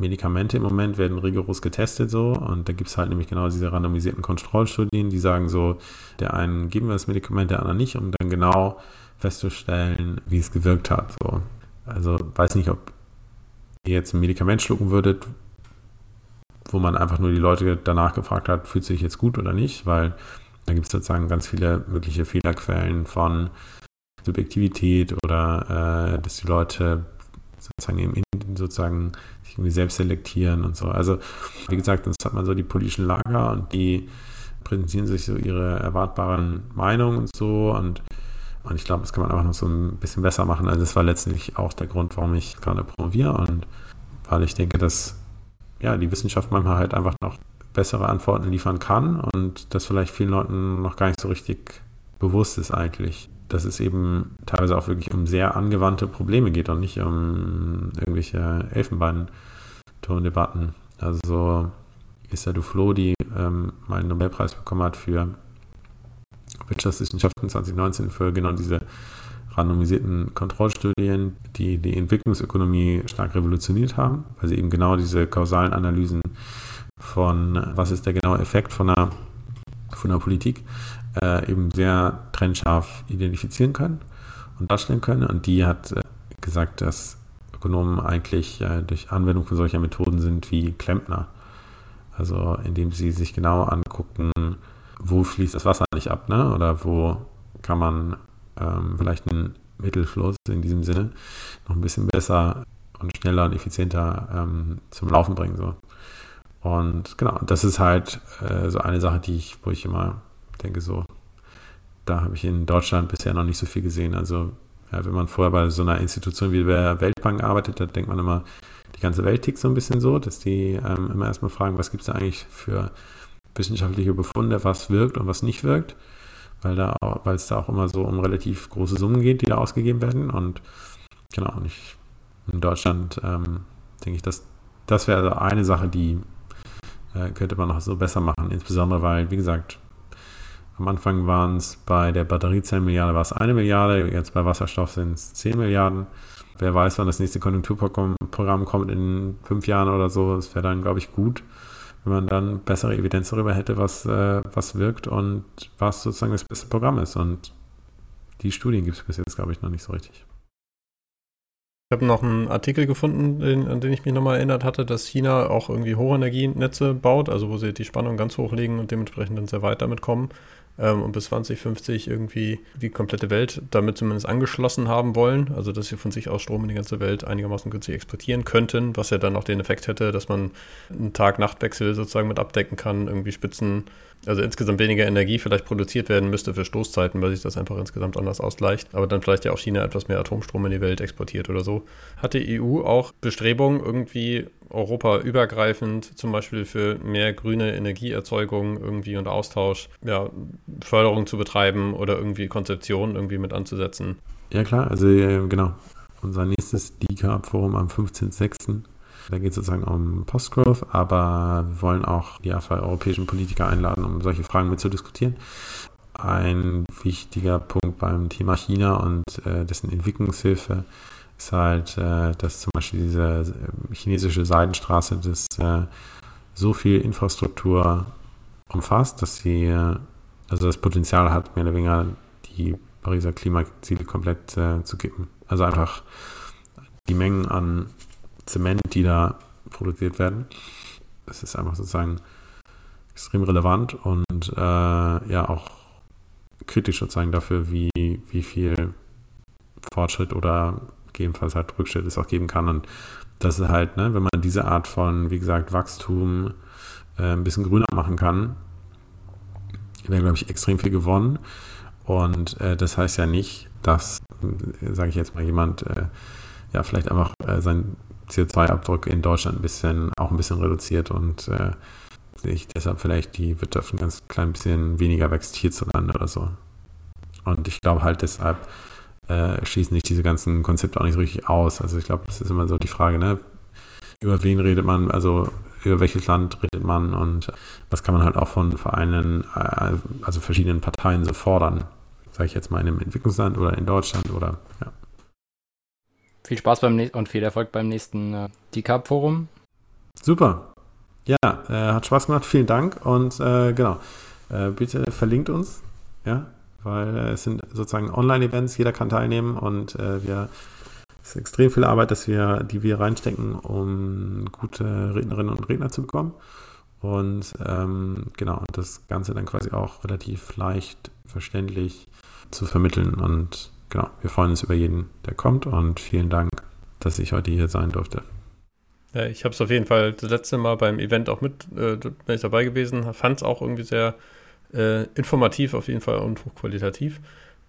Medikamente im Moment werden rigoros getestet so und da gibt es halt nämlich genau diese randomisierten Kontrollstudien, die sagen so, der einen geben wir das Medikament, der anderen nicht, um dann genau festzustellen, wie es gewirkt hat. So. Also weiß nicht, ob ihr jetzt ein Medikament schlucken würdet, wo man einfach nur die Leute danach gefragt hat, fühlt sich jetzt gut oder nicht, weil da gibt es sozusagen ganz viele mögliche Fehlerquellen von Subjektivität oder äh, dass die Leute sozusagen im sozusagen sich irgendwie selbst selektieren und so. Also wie gesagt, sonst hat man so die politischen Lager und die präsentieren sich so ihre erwartbaren Meinungen und so und und ich glaube, das kann man einfach noch so ein bisschen besser machen. Also das war letztendlich auch der Grund, warum ich gerade promoviere und weil ich denke, dass ja, die Wissenschaft manchmal halt einfach noch bessere Antworten liefern kann und das vielleicht vielen Leuten noch gar nicht so richtig bewusst ist eigentlich, dass es eben teilweise auch wirklich um sehr angewandte Probleme geht und nicht um irgendwelche Elfenbeintondebatten. Also Issa Duflo, die ähm, mal einen Nobelpreis bekommen hat für Wirtschaftswissenschaften 2019 für genau diese randomisierten Kontrollstudien, die die Entwicklungsökonomie stark revolutioniert haben, weil sie eben genau diese kausalen Analysen von, was ist der genaue Effekt von einer, von einer Politik, äh, eben sehr trennscharf identifizieren können und darstellen können. Und die hat äh, gesagt, dass Ökonomen eigentlich äh, durch Anwendung von solcher Methoden sind wie Klempner. Also indem sie sich genau angucken, wo fließt das Wasser nicht ab, ne? Oder wo kann man ähm, vielleicht einen Mittelfluss in diesem Sinne noch ein bisschen besser und schneller und effizienter ähm, zum Laufen bringen. So. Und genau, das ist halt äh, so eine Sache, die ich, wo ich immer denke, so, da habe ich in Deutschland bisher noch nicht so viel gesehen. Also, ja, wenn man vorher bei so einer Institution wie der Weltbank arbeitet, da denkt man immer, die ganze Welt tickt so ein bisschen so, dass die ähm, immer erstmal fragen, was gibt es da eigentlich für wissenschaftliche Befunde, was wirkt und was nicht wirkt weil da, weil es da auch immer so um relativ große Summen geht, die da ausgegeben werden. Und genau, und ich, in Deutschland ähm, denke ich, dass das wäre also eine Sache, die äh, könnte man noch so besser machen, insbesondere weil, wie gesagt, am Anfang waren es bei der Batteriezellenmilliarde war es eine Milliarde, jetzt bei Wasserstoff sind es 10 Milliarden. Wer weiß, wann das nächste Konjunkturprogramm kommt in fünf Jahren oder so. Das wäre dann, glaube ich, gut wenn man dann bessere Evidenz darüber hätte, was, äh, was wirkt und was sozusagen das beste Programm ist. Und die Studien gibt es bis jetzt, glaube ich, noch nicht so richtig. Ich habe noch einen Artikel gefunden, den, an den ich mich nochmal erinnert hatte, dass China auch irgendwie Hochenergienetze baut, also wo sie die Spannung ganz hochlegen und dementsprechend dann sehr weit damit kommen ähm, und bis 2050 irgendwie die komplette Welt damit zumindest angeschlossen haben wollen. Also dass sie von sich aus Strom in die ganze Welt einigermaßen günstig exportieren könnten, was ja dann auch den Effekt hätte, dass man einen Tag-Nacht-Wechsel sozusagen mit abdecken kann, irgendwie Spitzen, also insgesamt weniger Energie vielleicht produziert werden müsste für Stoßzeiten, weil sich das einfach insgesamt anders ausgleicht. Aber dann vielleicht ja auch China etwas mehr Atomstrom in die Welt exportiert oder so. Hat die EU auch Bestrebungen, irgendwie europaübergreifend zum Beispiel für mehr grüne Energieerzeugung irgendwie und Austausch, ja, Förderung zu betreiben oder irgendwie Konzeptionen irgendwie mit anzusetzen? Ja klar, also äh, genau. Unser nächstes DICA-Forum am 15.06. Da geht es sozusagen um Postgrowth, aber wir wollen auch die europäischen Politiker einladen, um solche Fragen mit zu diskutieren. Ein wichtiger Punkt beim Thema China und äh, dessen Entwicklungshilfe ist halt, äh, dass zum Beispiel diese äh, chinesische Seidenstraße das äh, so viel Infrastruktur umfasst, dass sie äh, also das Potenzial hat, mehr oder weniger die Pariser Klimaziele komplett äh, zu kippen. Also einfach die Mengen an Zement, die da produziert werden. Das ist einfach sozusagen extrem relevant und äh, ja auch kritisch sozusagen dafür, wie, wie viel Fortschritt oder gegebenenfalls halt Rückschritt es auch geben kann. Und das ist halt, ne, wenn man diese Art von, wie gesagt, Wachstum äh, ein bisschen grüner machen kann, wäre, glaube ich, extrem viel gewonnen. Und äh, das heißt ja nicht, dass, äh, sage ich jetzt mal, jemand äh, ja vielleicht einfach äh, seinen CO2-Abdruck in Deutschland ein bisschen, auch ein bisschen reduziert und äh, sich deshalb vielleicht die Wirtschaft ein ganz klein bisschen weniger wächst hierzulande oder so. Und ich glaube halt deshalb äh, schließen sich diese ganzen Konzepte auch nicht so richtig aus. Also ich glaube, das ist immer so die Frage, ne? Über wen redet man, also über welches Land redet man und was kann man halt auch von Vereinen, äh, also verschiedenen Parteien so fordern, sage ich jetzt mal in einem Entwicklungsland oder in Deutschland oder ja. Viel Spaß beim und viel Erfolg beim nächsten äh, DCAP-Forum. Super. Ja, äh, hat Spaß gemacht. Vielen Dank. Und äh, genau, äh, bitte verlinkt uns. Ja, weil äh, es sind sozusagen Online-Events, jeder kann teilnehmen und äh, wir es ist extrem viel Arbeit, dass wir, die wir reinstecken, um gute Rednerinnen und Redner zu bekommen. Und ähm, genau, das Ganze dann quasi auch relativ leicht verständlich zu vermitteln. Und genau, wir freuen uns über jeden, der kommt und vielen Dank, dass ich heute hier sein durfte. Ja, ich habe es auf jeden Fall das letzte Mal beim Event auch mit, äh, bin ich dabei gewesen, fand es auch irgendwie sehr äh, informativ auf jeden Fall und hochqualitativ.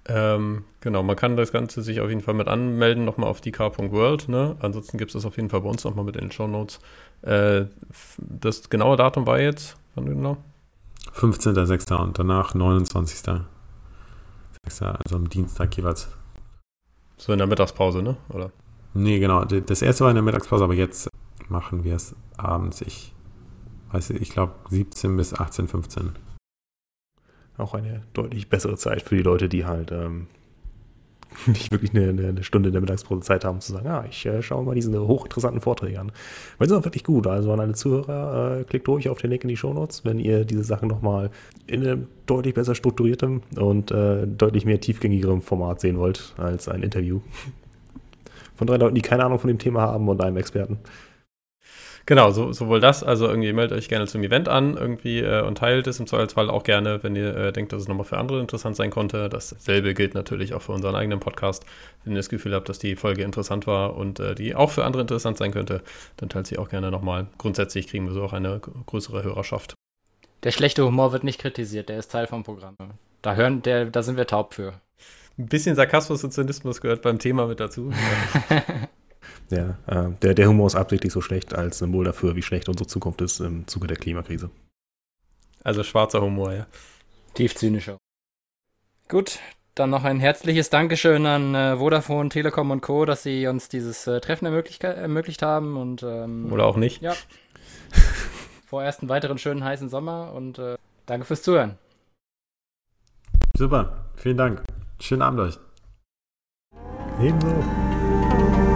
Ähm, genau, man kann das Ganze sich auf jeden Fall mit anmelden, nochmal auf die car.world. Ne? Ansonsten gibt es das auf jeden Fall bei uns nochmal mit in den Show Notes. Äh, das genaue Datum war jetzt, wann genau? 15.06. und danach 29.06. Also am Dienstag jeweils. So in der Mittagspause, ne? Oder? Nee, genau. Das erste war in der Mittagspause, aber jetzt machen wir es abends. Ich weiß ich glaube 17 bis 18, 15. Auch eine deutlich bessere Zeit für die Leute, die halt ähm, nicht wirklich eine, eine, Stunde der Mittagspause Zeit haben, zu sagen, ah, ich äh, schaue mal diese hochinteressanten Vorträge an. Weil sie sind wirklich gut. Also an alle Zuhörer, äh, klickt durch auf den Link in die Shownotes, wenn ihr diese Sachen nochmal in einem deutlich besser strukturiertem und äh, deutlich mehr tiefgängigerem Format sehen wollt als ein Interview. Von drei Leuten, die keine Ahnung von dem Thema haben und einem Experten. Genau, so, sowohl das, also irgendwie meldet euch gerne zum Event an irgendwie äh, und teilt es im Zweifelsfall auch gerne, wenn ihr äh, denkt, dass es nochmal für andere interessant sein konnte. Dasselbe gilt natürlich auch für unseren eigenen Podcast. Wenn ihr das Gefühl habt, dass die Folge interessant war und äh, die auch für andere interessant sein könnte, dann teilt sie auch gerne nochmal. Grundsätzlich kriegen wir so auch eine größere Hörerschaft. Der schlechte Humor wird nicht kritisiert, der ist Teil vom Programm. Da hören, der, da sind wir taub für. Ein bisschen Sarkasmus und Zynismus gehört beim Thema mit dazu. Ja, äh, der, der Humor ist absichtlich so schlecht als Symbol dafür, wie schlecht unsere Zukunft ist im Zuge der Klimakrise. Also schwarzer Humor, ja. Tief zynischer. Gut, dann noch ein herzliches Dankeschön an äh, Vodafone, Telekom und Co., dass sie uns dieses äh, Treffen ermöglicht, ermöglicht haben. Und, ähm, Oder auch nicht. Ja. Vorerst einen weiteren schönen heißen Sommer und äh, danke fürs Zuhören. Super, vielen Dank. Schönen Abend euch. Ebenso.